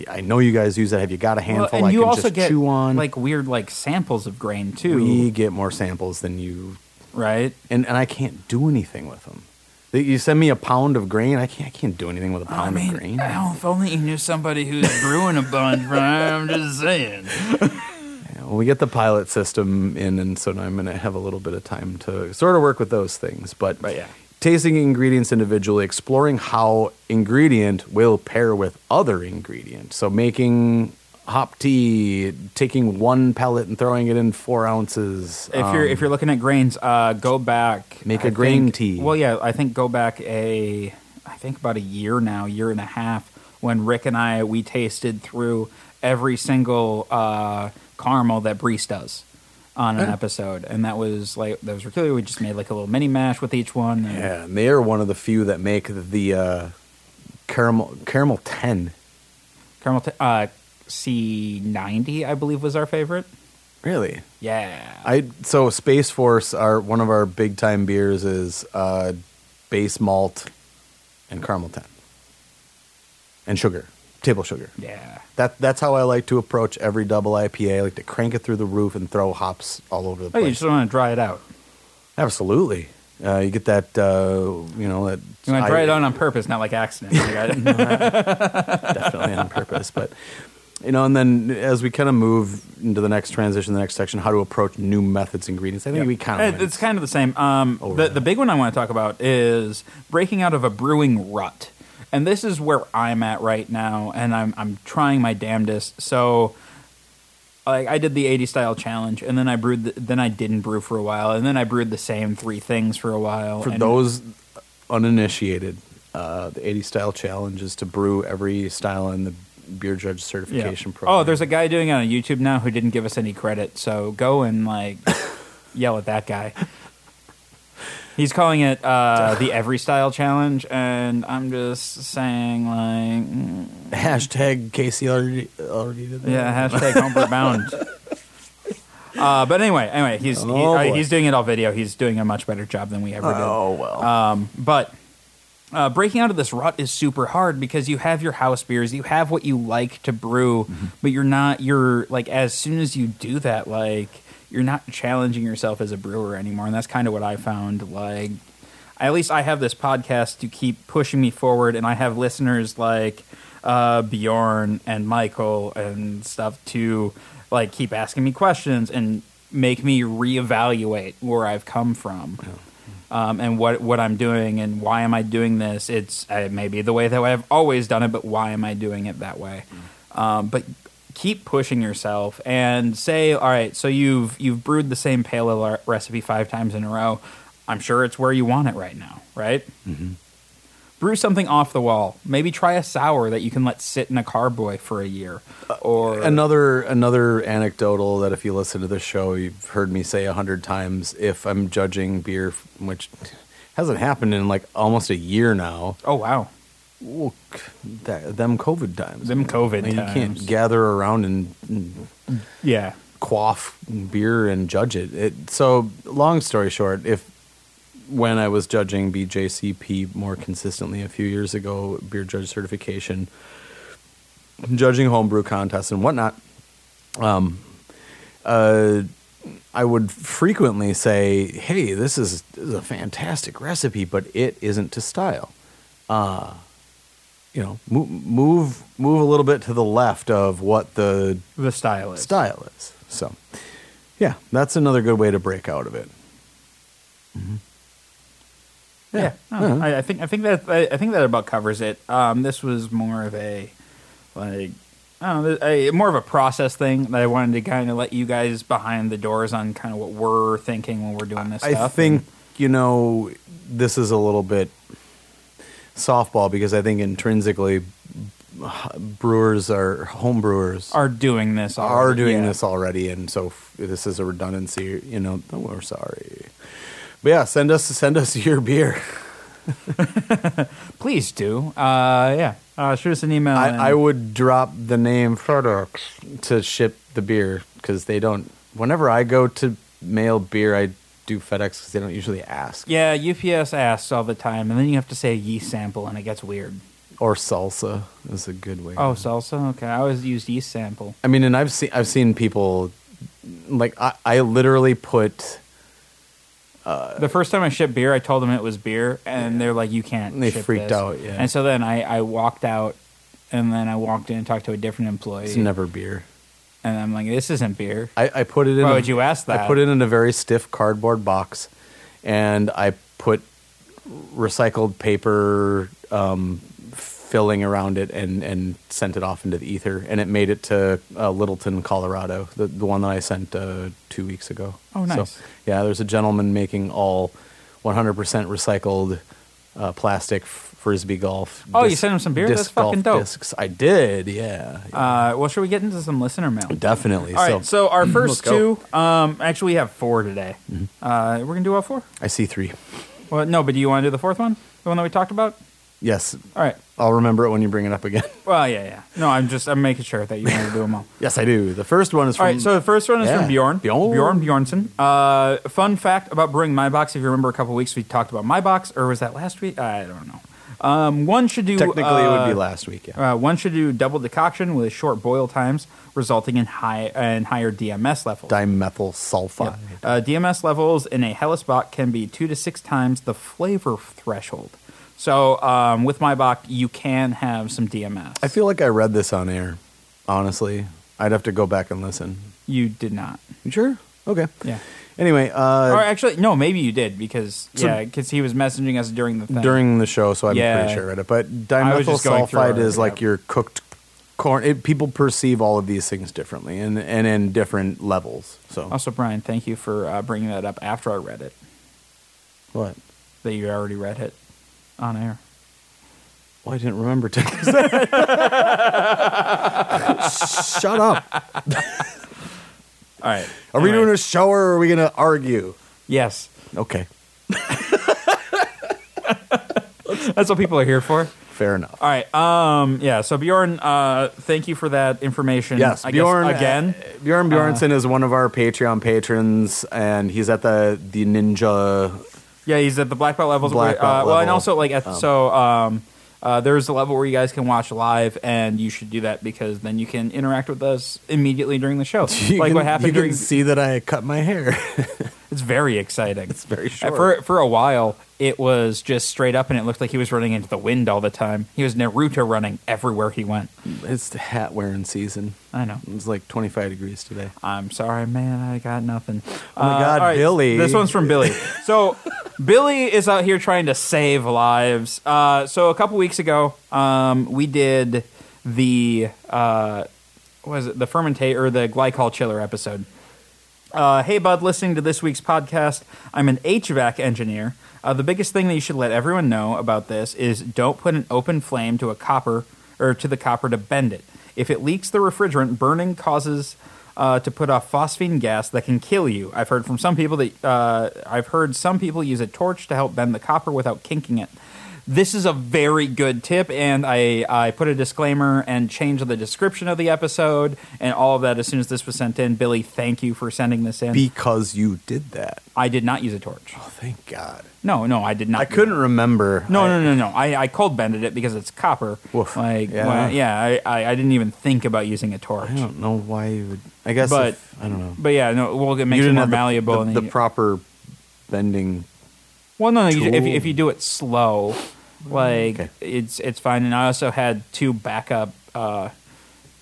Speaker 3: I know you guys use that. Have you got a handful
Speaker 2: and
Speaker 3: I
Speaker 2: you
Speaker 3: can
Speaker 2: also
Speaker 3: just
Speaker 2: get
Speaker 3: chew on?
Speaker 2: like weird like samples of grain too,
Speaker 3: we get more samples than you
Speaker 2: right?
Speaker 3: and and I can't do anything with them. You send me a pound of grain, I can't I can't do anything with a pound
Speaker 2: mean,
Speaker 3: of grain.
Speaker 2: oh, if only you knew somebody who's brewing a bunch, Brian. I'm just saying.
Speaker 3: Yeah, well, we get the pilot system in, and so now I'm going to have a little bit of time to sort of work with those things. But,
Speaker 2: But yeah.
Speaker 3: Tasting ingredients individually, exploring how ingredient will pair with other ingredient. So making hop tea, taking one pellet and throwing it in four ounces.
Speaker 2: If you're
Speaker 3: um,
Speaker 2: if you're looking at grains, uh, go back.
Speaker 3: Make
Speaker 2: a
Speaker 3: a grain tea.
Speaker 2: Well, yeah, I think go back a, I think about a year now, year and a half, when Rick and I we tasted through every single uh, caramel that Brees does on an episode, and that was like that was really we just made like a little mini mash with each one. and-
Speaker 3: yeah, and they are one of the few that make the uh, caramel caramel ten.
Speaker 2: caramel t- uh, C ninety, I believe, was our favorite.
Speaker 3: Really,
Speaker 2: Yeah,
Speaker 3: I so Space Force are one of our big time beers is uh, base malt and caramel ten and sugar, table sugar.
Speaker 2: yeah.
Speaker 3: That that's how I like to approach every double IPA. I like to crank it through the roof and throw hops all over the place.
Speaker 2: Oh, you just want to dry it out.
Speaker 3: Absolutely, uh, you get that uh, you know that
Speaker 2: You want to dry
Speaker 3: I-
Speaker 2: it out on purpose, not like accident. I-
Speaker 3: definitely on purpose. But you know, and then as we kind of move into the next transition, the next section, how to approach new methods, and ingredients. I think we kind of
Speaker 2: it's kind of the same. Um, the
Speaker 3: that.
Speaker 2: the big one I want to talk about is breaking out of a brewing rut, and this is where I'm at right now, and I'm I'm trying my damnedest. So. Like I did the 80 style challenge, and then I brewed. The, then I didn't brew for a while, and then I brewed the same three things for a while.
Speaker 3: for
Speaker 2: and-
Speaker 3: those uninitiated. Uh, the 80 style challenge is to brew every style in the beer judge
Speaker 2: Yeah.
Speaker 3: certification program.
Speaker 2: Oh, there's a guy doing it on YouTube now who didn't give us any credit. So go and like yell at that guy. He's calling it uh, the Every Style Challenge, and I'm just saying like, mm,
Speaker 3: hashtag Casey already already did that.
Speaker 2: yeah, hashtag homebrew bound. Uh, but anyway, anyway, he's he,
Speaker 3: Oh,
Speaker 2: uh,
Speaker 3: boy.
Speaker 2: he's doing it all video. He's doing a much better job than we ever did.
Speaker 3: Oh well.
Speaker 2: Um, but uh, breaking out of this rut is super hard because you have your house beers, you have what you like to brew,
Speaker 3: Mm-hmm.
Speaker 2: but you're not. You're like as soon as you do that, like you're not challenging yourself as a brewer anymore, and that's kind of what I found. Like, at least I have this podcast to keep pushing me forward, and I have listeners like uh, Bjorn and Michael and stuff to like keep asking me questions and make me reevaluate where I've come from um, and what what I'm doing and why am I doing this. It's uh, maybe the way that I've always done it, but why am I doing it that way? um, but keep pushing yourself and say, all right, so you've you've brewed the same pale ale recipe five times in a row. I'm sure it's where you want it right now, right? Mm-hmm. Brew something off the wall. Maybe try a sour that you can let sit in a carboy for a year. Or
Speaker 3: Another another anecdotal that if you listen to the show, you've heard me say a hundred times. If I'm judging beer, which hasn't happened in like almost a year now,
Speaker 2: oh wow,
Speaker 3: well, that, them COVID times,
Speaker 2: them COVID
Speaker 3: Like,
Speaker 2: times.
Speaker 3: you can't gather around and, and
Speaker 2: yeah.
Speaker 3: quaff beer and judge it. it. So, long story short, if when I was judging BJCP more consistently a few years ago, beer judge certification, judging homebrew contests and whatnot, um, uh, I would frequently say, "Hey, this is, this is a fantastic recipe, but it isn't to style." Uh, you know, move, move move a little bit to the left of what the
Speaker 2: The style is.
Speaker 3: style is. So, yeah, that's another good way to break out of it.
Speaker 2: Yeah, no, I, I think I think that I, I think that about covers it. Um, this was more of a like I don't know, a, more of a process thing that I wanted to kind of let you guys behind the doors on kind of what we're thinking when we're doing this
Speaker 3: I
Speaker 2: stuff.
Speaker 3: think you know this is a little bit softball because I think intrinsically brewers are home brewers
Speaker 2: are doing this
Speaker 3: are
Speaker 2: already,
Speaker 3: doing
Speaker 2: yeah.
Speaker 3: this already, and so f- this is a redundancy. You know, oh, we're sorry, but yeah, send us send us your beer.
Speaker 2: Please do. Uh, yeah, uh, shoot us an email. and-
Speaker 3: I, I would drop the name FedEx to ship the beer because they don't. Whenever I go to mail beer, I do FedEx because they don't usually ask.
Speaker 2: yeah, UPS asks all the time, and then you have to say a yeast sample, and it gets weird.
Speaker 3: Or salsa is a good way.
Speaker 2: Oh, salsa. Okay, I always used yeast sample.
Speaker 3: I mean, and I've seen I've seen people like I, I literally put uh,
Speaker 2: the first time I shipped beer, I told them it was beer, and they're like, "You can't."
Speaker 3: They
Speaker 2: ship
Speaker 3: freaked
Speaker 2: this."
Speaker 3: out, yeah.
Speaker 2: And so then I, I walked out, and then I walked in and talked to a different employee,
Speaker 3: it's never beer.
Speaker 2: And I'm like, "This isn't beer."
Speaker 3: I, I put it in.
Speaker 2: Why
Speaker 3: a-
Speaker 2: would you ask that?
Speaker 3: I put it in a very stiff cardboard box, and I put recycled paper um, filling around it, and and sent it off into the ether, and it made it to uh, Littleton, Colorado, the the one that I sent uh, two weeks ago.
Speaker 2: Oh, nice.
Speaker 3: So, yeah, there's a gentleman making all 100% recycled uh, plastic frisbee golf.
Speaker 2: Oh, you sent him some beer?
Speaker 3: disc
Speaker 2: That's fucking dope.
Speaker 3: Discs. I did. Yeah,
Speaker 2: Uh, well, should we get into some listener mail?
Speaker 3: definitely.
Speaker 2: All right, so, our first two, um, actually, we have four today. Uh, we're gonna do all four.
Speaker 3: I see three.
Speaker 2: Well, no, but do you want to do the fourth one, the one that we talked about?
Speaker 3: Yes,
Speaker 2: All right.
Speaker 3: I'll remember it when you bring it up again.
Speaker 2: Well, yeah, yeah. No, I'm just I'm making sure that you want to do them all.
Speaker 3: yes, I do. The first one is from.
Speaker 2: All right, so the first one is
Speaker 3: Yeah.
Speaker 2: from Bjorn.
Speaker 3: Bjorn.
Speaker 2: Bjorn Bjornson. Uh, fun fact about brewing Maibocks. If you remember, a couple weeks we talked about Maibocks, or was that last week? I don't know. Um, one should do
Speaker 3: technically, it would
Speaker 2: uh,
Speaker 3: be last week. Yeah.
Speaker 2: Uh, one should do double decoction with short boil times, resulting in high and higher DMS levels.
Speaker 3: Dimethyl sulfide.
Speaker 2: Uh, DMS levels in a Helles bock can be two to six times the flavor threshold. So um, with Maibock, you can have some DMS.
Speaker 3: I feel like I read this on air. Honestly, I'd have to go back and listen.
Speaker 2: you did not.
Speaker 3: You sure? Okay.
Speaker 2: Yeah.
Speaker 3: Anyway, uh,
Speaker 2: or actually, no, maybe you did because
Speaker 3: So-
Speaker 2: yeah, because he was messaging us during the thing.
Speaker 3: during the show, so I'm
Speaker 2: Yeah.
Speaker 3: pretty sure I read it. But
Speaker 2: I was
Speaker 3: dimethyl
Speaker 2: just going through
Speaker 3: sulfide
Speaker 2: our-
Speaker 3: is like
Speaker 2: yeah.
Speaker 3: your cooked corn. It, people perceive all of these things differently, and and in different levels. So
Speaker 2: Also, Brian, thank you for uh, bringing that up after I read it.
Speaker 3: what?
Speaker 2: That you already read it on air.
Speaker 3: Well, I didn't remember to Shut up.
Speaker 2: All right.
Speaker 3: Are we doing a show or are we going to argue?
Speaker 2: Yes,
Speaker 3: Okay,
Speaker 2: that's what people are here for.
Speaker 3: fair enough.
Speaker 2: All right. Um. Yeah. So Bjorn, uh, thank you for that information.
Speaker 3: Yes,
Speaker 2: I
Speaker 3: Bjorn
Speaker 2: guess, again.
Speaker 3: uh, Bjorn Bjornson is one of our Patreon patrons, and he's at the the Ninja.
Speaker 2: Yeah, he's at the black belt levels.
Speaker 3: Black
Speaker 2: where,
Speaker 3: belt
Speaker 2: uh, Well, and
Speaker 3: level.
Speaker 2: also like at, so. Um, uh, there's a level where you guys can watch live, and you should do that because then you can interact with us immediately during the show.
Speaker 3: You
Speaker 2: like
Speaker 3: can-
Speaker 2: what happened
Speaker 3: You
Speaker 2: during.
Speaker 3: can see that I cut my hair.
Speaker 2: It's very exciting.
Speaker 3: It's very
Speaker 2: Uh,
Speaker 3: short.
Speaker 2: For for a while, it was just straight up, and it looked like he was running into the wind all the time. He was Naruto running everywhere he went.
Speaker 3: it's the hat wearing season.
Speaker 2: I know.
Speaker 3: It's like 25 degrees today.
Speaker 2: I'm sorry, man. I got nothing.
Speaker 3: Oh my God,
Speaker 2: all right,
Speaker 3: Billy.
Speaker 2: This one's from Billy. So, Billy is out here trying to save lives. Uh, so, a couple weeks ago, um, we did the uh, what was it the fermentate or the glycol chiller episode. Uh, hey, bud, listening to this week's podcast. I'm an HVAC engineer. Uh, the biggest thing that you should let everyone know about this is don't put an open flame to a copper or to the copper to bend it. If it leaks the refrigerant, burning causes uh, to put off phosgene gas that can kill you. I've heard from some people that uh, I've heard some people use a torch to help bend the copper without kinking it. This is a very good tip, and I, I put a disclaimer and changed the description of the episode and all of that as soon as this was sent in. Billy, thank you for sending this in.
Speaker 3: Because you did that.
Speaker 2: I did not use a torch.
Speaker 3: Oh, thank God.
Speaker 2: No, no, I did not.
Speaker 3: I couldn't remember.
Speaker 2: No,
Speaker 3: I-
Speaker 2: no, no, no. I, I cold bended it because it's copper.
Speaker 3: Woof.
Speaker 2: Like,
Speaker 3: Yeah.
Speaker 2: yeah, yeah I, I, I didn't even think about using a torch.
Speaker 3: I don't know why you would. I guess.
Speaker 2: But-
Speaker 3: if- I don't know.
Speaker 2: But yeah, no, well, it makes it more
Speaker 3: have the-
Speaker 2: malleable.
Speaker 3: The, the proper bending.
Speaker 2: well, no, no. You, if, if you do it slow, like
Speaker 3: Okay.
Speaker 2: it's it's fine. And I also had two backup uh,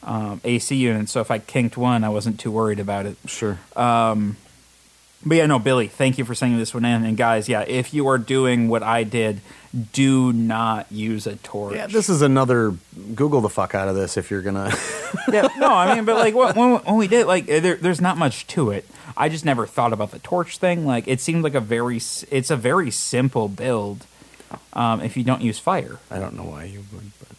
Speaker 2: um, AC units, so if I kinked one, I wasn't too worried about it.
Speaker 3: Sure.
Speaker 2: But yeah, no, Billy, thank you for sending this one in. And guys, yeah, if you are doing what I did, do not use a torch.
Speaker 3: yeah, this is another. Google the fuck out of this if you're gonna.
Speaker 2: yeah, no, I mean, but like when, when, when we did, like there, there's not much to it. I just never thought about the torch thing. Like it seemed like a very, it's a very simple build. Um, if you don't use fire.
Speaker 3: I don't know why you would, but.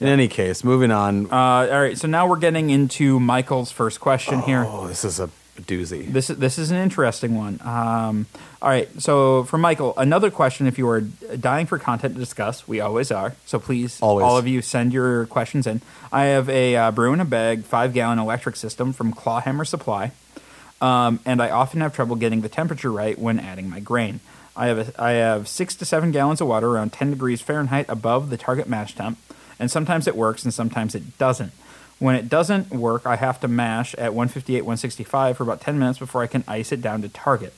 Speaker 3: In any case, moving on.
Speaker 2: Uh, all right, so now we're getting into Michael's first question here.
Speaker 3: oh, this is a doozy.
Speaker 2: This is this is an interesting one. Um, all right, so for Michael, another question: If you are dying for content to discuss, we always are. So please,
Speaker 3: Always.
Speaker 2: all of you, send your questions in. I have a uh, brew in a bag five gallon electric system from Clawhammer Supply, um, and I often have trouble getting the temperature right when adding my grain. I have a, I have six to seven gallons of water around ten degrees Fahrenheit above the target mash temp, and sometimes it works and sometimes it doesn't. When it doesn't work, I have to mash at 158, 165 for about 10 minutes before I can ice it down to target.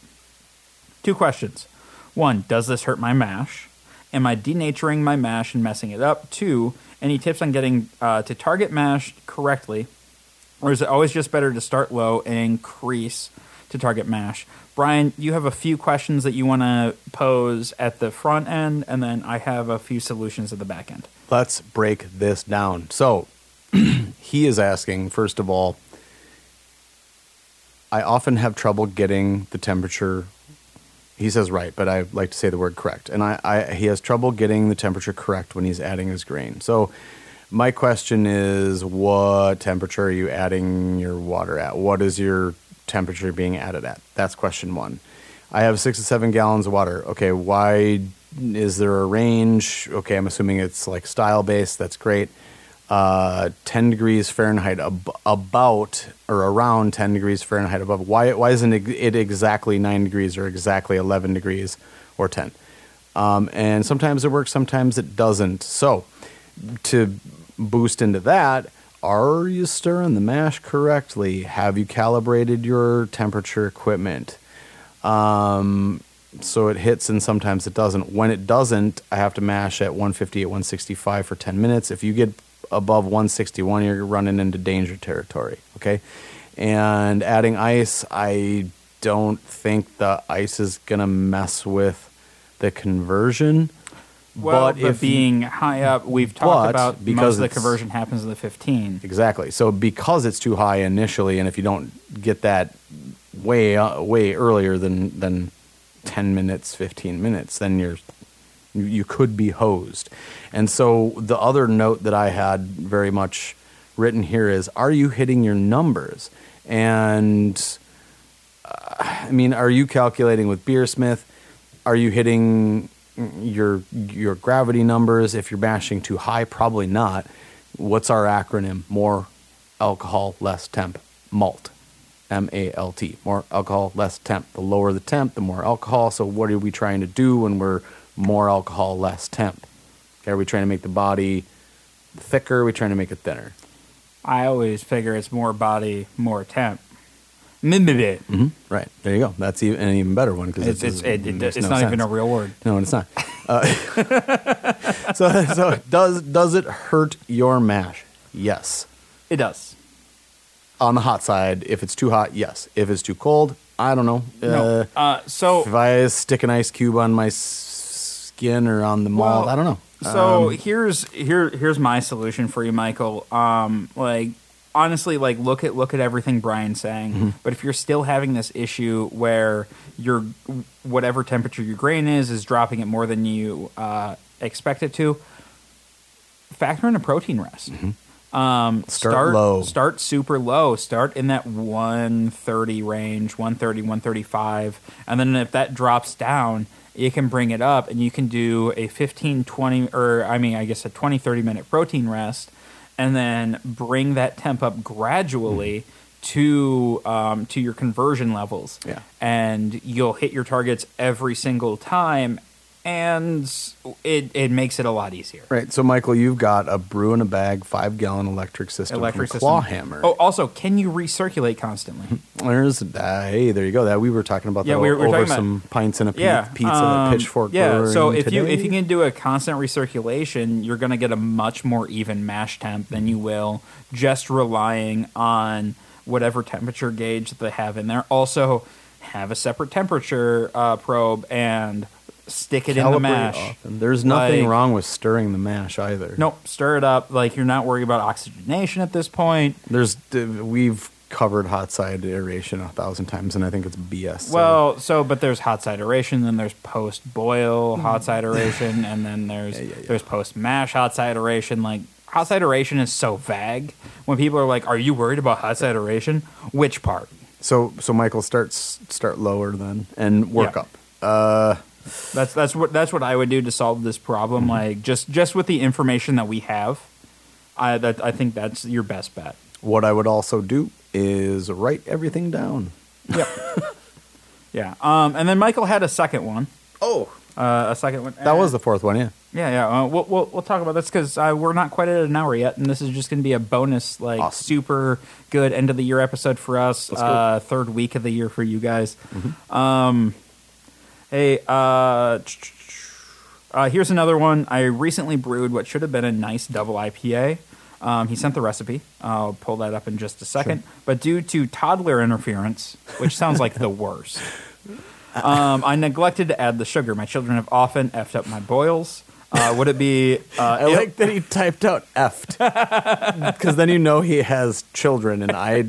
Speaker 2: Two questions. One, does this hurt my mash? Am I denaturing my mash and messing it up? Two, any tips on getting uh, to target mash correctly? Or is it always just better to start low and increase to target mash? Brian, you have a few questions that you want to pose at the front end, and then I have a few solutions at the back end.
Speaker 3: Let's break this down. So, he is asking, first of all, I often have trouble getting the temperature. He says right, but I like to say the word correct. And I, I he has trouble getting the temperature correct when he's adding his grain. So, my question is, what temperature are you adding your water at? What is your temperature being added at? That's question one. I have six to seven gallons of water. Okay, why is there a range? Okay, I'm assuming it's like style based. That's great. Uh, 10 degrees Fahrenheit ab- about or around 10 degrees Fahrenheit above. Why, why isn't it exactly 9 degrees or exactly 11 degrees or 10? Um, and sometimes it works, sometimes it doesn't. So, to boost into that, are you stirring the mash correctly? Have you calibrated your temperature equipment? Um, so it hits and sometimes it doesn't. When it doesn't, I have to mash at 150 at 165 for 10 minutes. If you get above 161, you're running into danger territory. Okay. And adding ice, I don't think the ice is going to mess with the conversion.
Speaker 2: Well,
Speaker 3: but
Speaker 2: but,
Speaker 3: if you-
Speaker 2: being high up, we've talked about
Speaker 3: because
Speaker 2: most of the conversion happens in the 15.
Speaker 3: Exactly. So because it's too high initially, and if you don't get that way uh, way earlier than than ten minutes, fifteen minutes, then you're you, you could be hosed. And so the other note that I had very much written here is: Are you hitting your numbers? And uh, I mean, are you calculating with Beersmith? Are you hitting your your gravity numbers? If you're mashing too high, probably not. What's our acronym? More alcohol, less temp. MALT. M A L T. More alcohol, less temp. The lower the temp, the more alcohol. So what are we trying to do when we're more alcohol, less temp? Okay, are we trying to make the body thicker? Are we trying to make it thinner?
Speaker 2: I always figure it's more body, more temp.
Speaker 3: Mm-hmm. Right. There you go. That's even, an even better one because
Speaker 2: It's, it's, it, it, it's
Speaker 3: no
Speaker 2: not even a real word.
Speaker 3: No, it's not. Uh, so, so does does it hurt your mash? Yes.
Speaker 2: It does.
Speaker 3: On the hot side, if it's too hot, yes. If it's too cold, I don't know.
Speaker 2: No.
Speaker 3: Uh,
Speaker 2: Uh, so
Speaker 3: if I stick an ice cube on my skin or on the malt,
Speaker 2: Well,
Speaker 3: I don't know.
Speaker 2: So here's here here's my solution for you, Michael. Um, like honestly, like look at look at everything Brian's saying.
Speaker 3: Mm-hmm.
Speaker 2: But if you're still having this issue where your whatever temperature your grain is is dropping it more than you uh, expect it to, factor in a protein rest. Um,
Speaker 3: Mm-hmm. Start low.
Speaker 2: Start super low. Start in that 130 range, 130, 135. And then if that drops down, you can bring it up and you can do a 15, 20, or I mean, I guess a 20, 30 minute protein rest and then bring that temp up gradually. To um, to your conversion levels,
Speaker 3: Yeah.
Speaker 2: and you'll hit your targets every single time, and it it makes it a lot easier.
Speaker 3: Right. So, Michael, you've got a brew in a bag, five gallon electric system
Speaker 2: electric
Speaker 3: from. Clawhammer.
Speaker 2: Oh, also, can you recirculate constantly?
Speaker 3: There's uh, hey, there you go. That we were talking about
Speaker 2: Yeah,
Speaker 3: that
Speaker 2: we were- we were
Speaker 3: over
Speaker 2: talking about-
Speaker 3: some pints and a
Speaker 2: yeah,
Speaker 3: pizza
Speaker 2: um,
Speaker 3: Pitchfork.
Speaker 2: Yeah, so if you if you can do a constant recirculation, you're going to get a much more even mash temp than you will just relying on whatever temperature gauge that they have in there. Also, have a separate temperature uh, probe and stick it in the mash.
Speaker 3: often. There's nothing
Speaker 2: Like-
Speaker 3: wrong with stirring the mash either.
Speaker 2: Nope, stir it up. Like you're not worried about oxygenation at this point.
Speaker 3: There's we've covered hot side aeration a thousand times, and I think it's BS. so-
Speaker 2: Well, so but there's hot side aeration, then there's post boil hot side aeration, and then there's
Speaker 3: Yeah, yeah, yeah.
Speaker 2: there's post mash hot side aeration. Like hot side aeration is so vague. When people are like, "Are you worried about hot side aeration?" Which part?
Speaker 3: so so Michael starts start lower then and work up. Uh,
Speaker 2: That's that's what that's what I would do to solve this problem.
Speaker 3: Mm-hmm.
Speaker 2: Like just just with the information that we have, I that I think that's your best bet.
Speaker 3: what I would also do is write everything down.
Speaker 2: Yep. yeah. Um, and then Michael had a second one.
Speaker 3: Oh,
Speaker 2: Uh, a second one.
Speaker 3: that was the fourth one. Yeah.
Speaker 2: Yeah, yeah. Uh, we'll, we'll we'll talk about this because uh, we're not quite at an hour yet, and this is just going to be a bonus, like
Speaker 3: Awesome.
Speaker 2: super good end of the year episode for us.
Speaker 3: Mm-hmm.
Speaker 2: Uh, third week of the year for you guys. Um, hey, uh, uh, here's another one. I recently brewed what should have been a nice double IPA. Um, he sent the recipe. I'll pull that up in just a second. But due to toddler interference, which sounds like the worst, um, I neglected to add the sugar. My children have often effed up my boils. Uh, would it be? Uh,
Speaker 3: I like that he typed out effed because then you know he has children, and I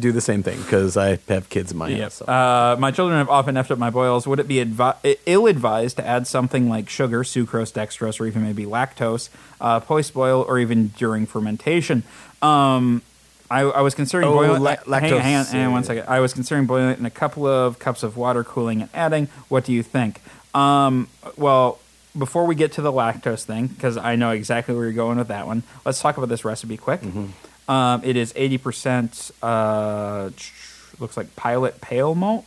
Speaker 3: do the same thing because I have kids in my
Speaker 2: Yep.
Speaker 3: house. So.
Speaker 2: Uh, my children have often effed up my boils. Would it be advi- ill advised to add something like sugar, sucrose, dextrose, or even maybe lactose uh, post boil or even during fermentation? Um, I, I was considering
Speaker 3: Oh,
Speaker 2: boiling.
Speaker 3: la-
Speaker 2: hang,
Speaker 3: lactose,
Speaker 2: hang on, hang on one second. I was considering boiling it in a couple of cups of water, cooling and adding. What do you think? Um, well, before we get to the lactose thing, because I know exactly where you're going with that one, let's talk about this recipe quick.
Speaker 3: Mm-hmm.
Speaker 2: Um, it is 80%, uh, looks like pilot pale malt.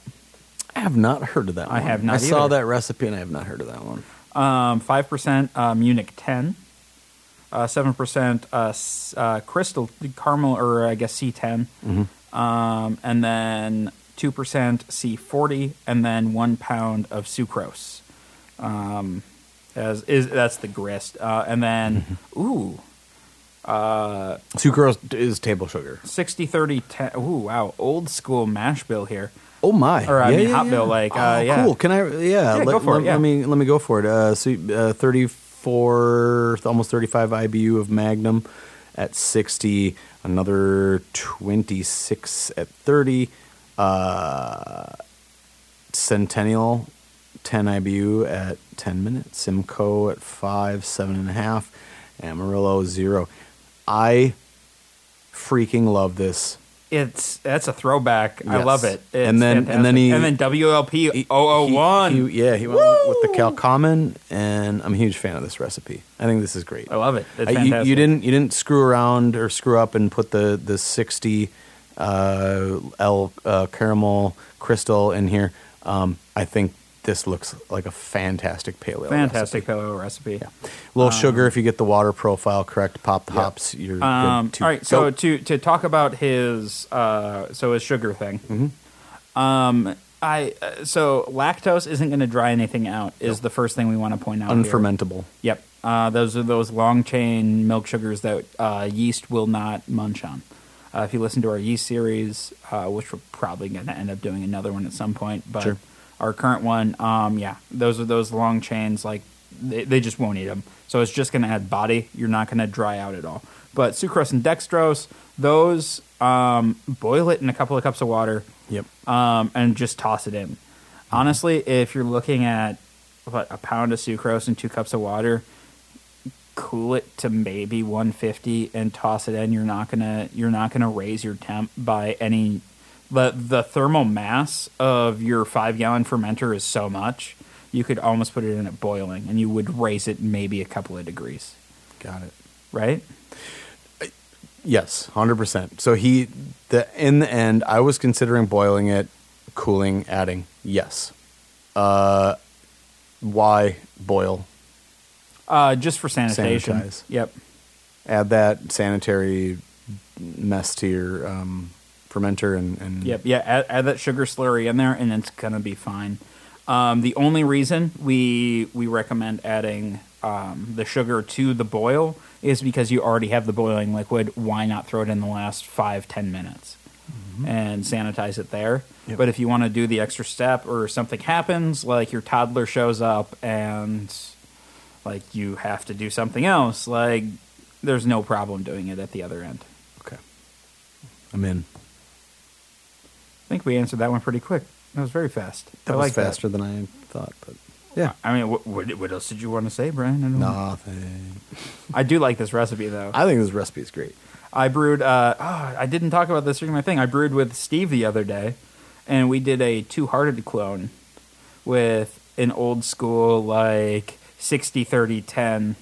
Speaker 3: I have not heard of that.
Speaker 2: I
Speaker 3: one.
Speaker 2: have not
Speaker 3: I saw
Speaker 2: either.
Speaker 3: that recipe, and I have not heard of that one.
Speaker 2: Um, 5% uh, Munich 10. Uh, 7% uh, s- uh, crystal caramel, or I guess C10. Um, and then 2% C40, and then one pound of sucrose. Um, as is that's the grist, uh, and then ooh, uh,
Speaker 3: Sucrose is table sugar.
Speaker 2: 60 30 10 ooh wow old school mash bill here
Speaker 3: Oh my!
Speaker 2: Or, I mean, hot bill, like, uh,
Speaker 3: oh,
Speaker 2: yeah.
Speaker 3: cool. Can I? Yeah,
Speaker 2: Yeah,
Speaker 3: let,
Speaker 2: go for it,
Speaker 3: let-
Speaker 2: yeah.
Speaker 3: let me let me go for it. Uh, so uh, thirty four, almost thirty five IBU of Magnum at sixty. Another twenty six at thirty. Uh, Centennial, ten IBU at ten minutes. Simcoe at five, seven and a half. Amarillo zero. I freaking love this.
Speaker 2: it's that's a throwback i love it it's
Speaker 3: And then- and then he-
Speaker 2: and then wlp
Speaker 3: He-
Speaker 2: 001
Speaker 3: he- he- yeah, he went with the Cal Common, and I'm a huge fan of this recipe. I think this is great.
Speaker 2: i love it it's
Speaker 3: Uh, you, you didn't you didn't screw around or screw up and put the the 60 uh, L uh, caramel crystal in here. Um, I think this looks like a fantastic pale ale.
Speaker 2: fantastic
Speaker 3: recipe.
Speaker 2: paleo recipe Yeah.
Speaker 3: A little sugar if you get the water profile correct. Pop the hops. You're
Speaker 2: um, all right so to to talk about his uh so his sugar thing
Speaker 3: Mm-hmm.
Speaker 2: um i uh, so lactose isn't going to dry anything out is the first thing we want to point out here.
Speaker 3: unfermentable.
Speaker 2: Yep. Uh, those are those long chain milk sugars that uh, yeast will not munch on. Uh, if you listen to our yeast series, uh, which we're probably going to end up doing another one at some point, but
Speaker 3: Sure.
Speaker 2: Our current one, um, yeah, those are those long chains like they, they just won't eat them. So it's just going to add body. You're not going to dry out at all. But sucrose and dextrose, those um, boil it in a couple of cups of water
Speaker 3: Yep.
Speaker 2: um, and just toss it in. Honestly, if you're looking at what a pound of sucrose and two cups of water, cool it to maybe 150 and toss it in. You're not gonna you're not gonna raise your temp by any. The the thermal mass of your five gallon fermenter is so much you could almost put it in at boiling and you would raise it maybe a couple of degrees,
Speaker 3: Got it.
Speaker 2: right?
Speaker 3: Yes, hundred percent. So he, the in the end, I was considering boiling it, cooling, adding. Yes. Uh, why boil?
Speaker 2: Uh, just for sanitation.
Speaker 3: Sanitize.
Speaker 2: Yep.
Speaker 3: Add that sanitary mess to your um, fermenter and, and
Speaker 2: Yep, yeah. Add, add that sugar slurry in there, and it's gonna be fine. Um, the only reason we we recommend adding um, the sugar to the boil is because you already have the boiling liquid. Why not throw it in the last five ten minutes and sanitize it there?
Speaker 3: Yep.
Speaker 2: But if you want to do the extra step, or something happens, like your toddler shows up and like you have to do something else, like there's no problem doing it at the other end.
Speaker 3: Okay. I'm in.
Speaker 2: I think we answered that one pretty quick. That was very fast.
Speaker 3: That
Speaker 2: I
Speaker 3: was
Speaker 2: like that.
Speaker 3: faster than I thought, but yeah.
Speaker 2: I mean, what, what, what else did you want to say, Brian?
Speaker 3: Nothing.
Speaker 2: I do like this recipe though.
Speaker 3: I think this recipe is great.
Speaker 2: I brewed. Uh, oh, I didn't talk about this during my thing. I brewed with Steve the other day, and we did a two-hearted clone with an old school like 60 30 10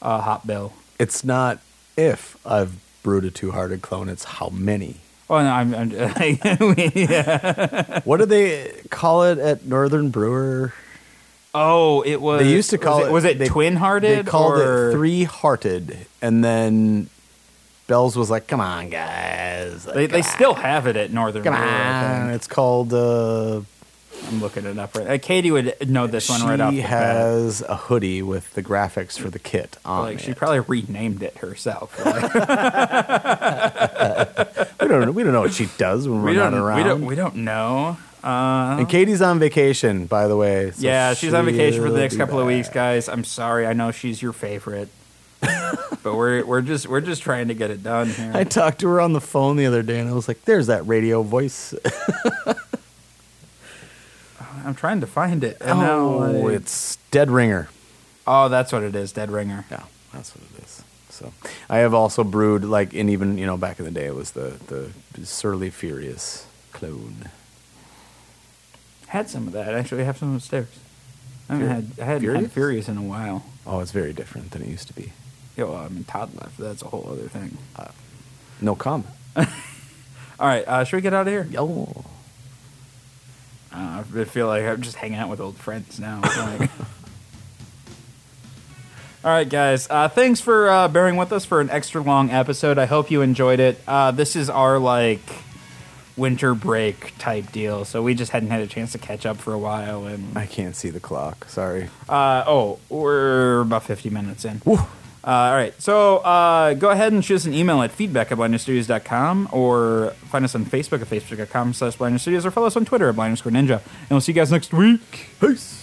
Speaker 2: uh, hot bill.
Speaker 3: It's not if I've brewed a two-hearted clone; it's how many.
Speaker 2: Oh, no, I'm, I'm yeah.
Speaker 3: What do they call it at Northern Brewer?
Speaker 2: Oh, it was.
Speaker 3: They used to call
Speaker 2: was
Speaker 3: it.
Speaker 2: Was it
Speaker 3: they-
Speaker 2: twin-hearted?
Speaker 3: They called
Speaker 2: or-
Speaker 3: it three-hearted, and then Bells was like, "Come on, guys!
Speaker 2: They, they
Speaker 3: Come
Speaker 2: still have it at Northern.
Speaker 3: Come
Speaker 2: Brewer,
Speaker 3: on!" It's called. Uh,
Speaker 2: I'm looking it up right. Uh, Katie would know this one right off
Speaker 3: she
Speaker 2: the bat.
Speaker 3: has a hoodie with the graphics for the kit on
Speaker 2: Like she probably renamed it herself. Like,
Speaker 3: don't. We don't know what she does when we're
Speaker 2: we don't.
Speaker 3: not around.
Speaker 2: We don't. We don't know. Uh,
Speaker 3: and Katie's on vacation, by the way. so
Speaker 2: yeah, she's on vacation for the next couple of weeks, guys. I'm sorry. I know she's your favorite, but we're we're just we're just trying to get it done here.
Speaker 3: I talked to her on the phone the other day, and I was like, "There's that radio voice."
Speaker 2: I'm trying to find it. And now,
Speaker 3: oh,
Speaker 2: like-
Speaker 3: it's Dead Ringer.
Speaker 2: oh, that's what it is. Dead Ringer.
Speaker 3: Yeah, that's what it is. So I have also brewed like, and even you know back in the day, it was the the Surly Furious clone.
Speaker 2: Had some of that. Actually, I have some upstairs. I haven't had I hadn't
Speaker 3: Furious?
Speaker 2: had Furious in a while.
Speaker 3: Oh, it's very different than it used to be.
Speaker 2: Yeah, well, I mean, Todd left. That's a whole other thing.
Speaker 3: No comment.
Speaker 2: All right, uh, should we get out of here?
Speaker 3: Oh,
Speaker 2: Uh, I feel like I'm just hanging out with old friends now. Like- All right, guys. Uh, thanks for uh, bearing with us for an extra long episode. I hope you enjoyed it. Uh, this is our like winter break type deal, so we just hadn't had a chance to catch up for a while. And
Speaker 3: I can't see the clock. Sorry.
Speaker 2: uh, oh, we're about 50 minutes in. Uh, all right. So uh, go ahead and shoot us an email at feedback at blindninjastudios.com or find us on Facebook at facebook.com slash blindninjastudios or follow us on Twitter at blind ninja. And we'll see you guys next week.
Speaker 3: Peace.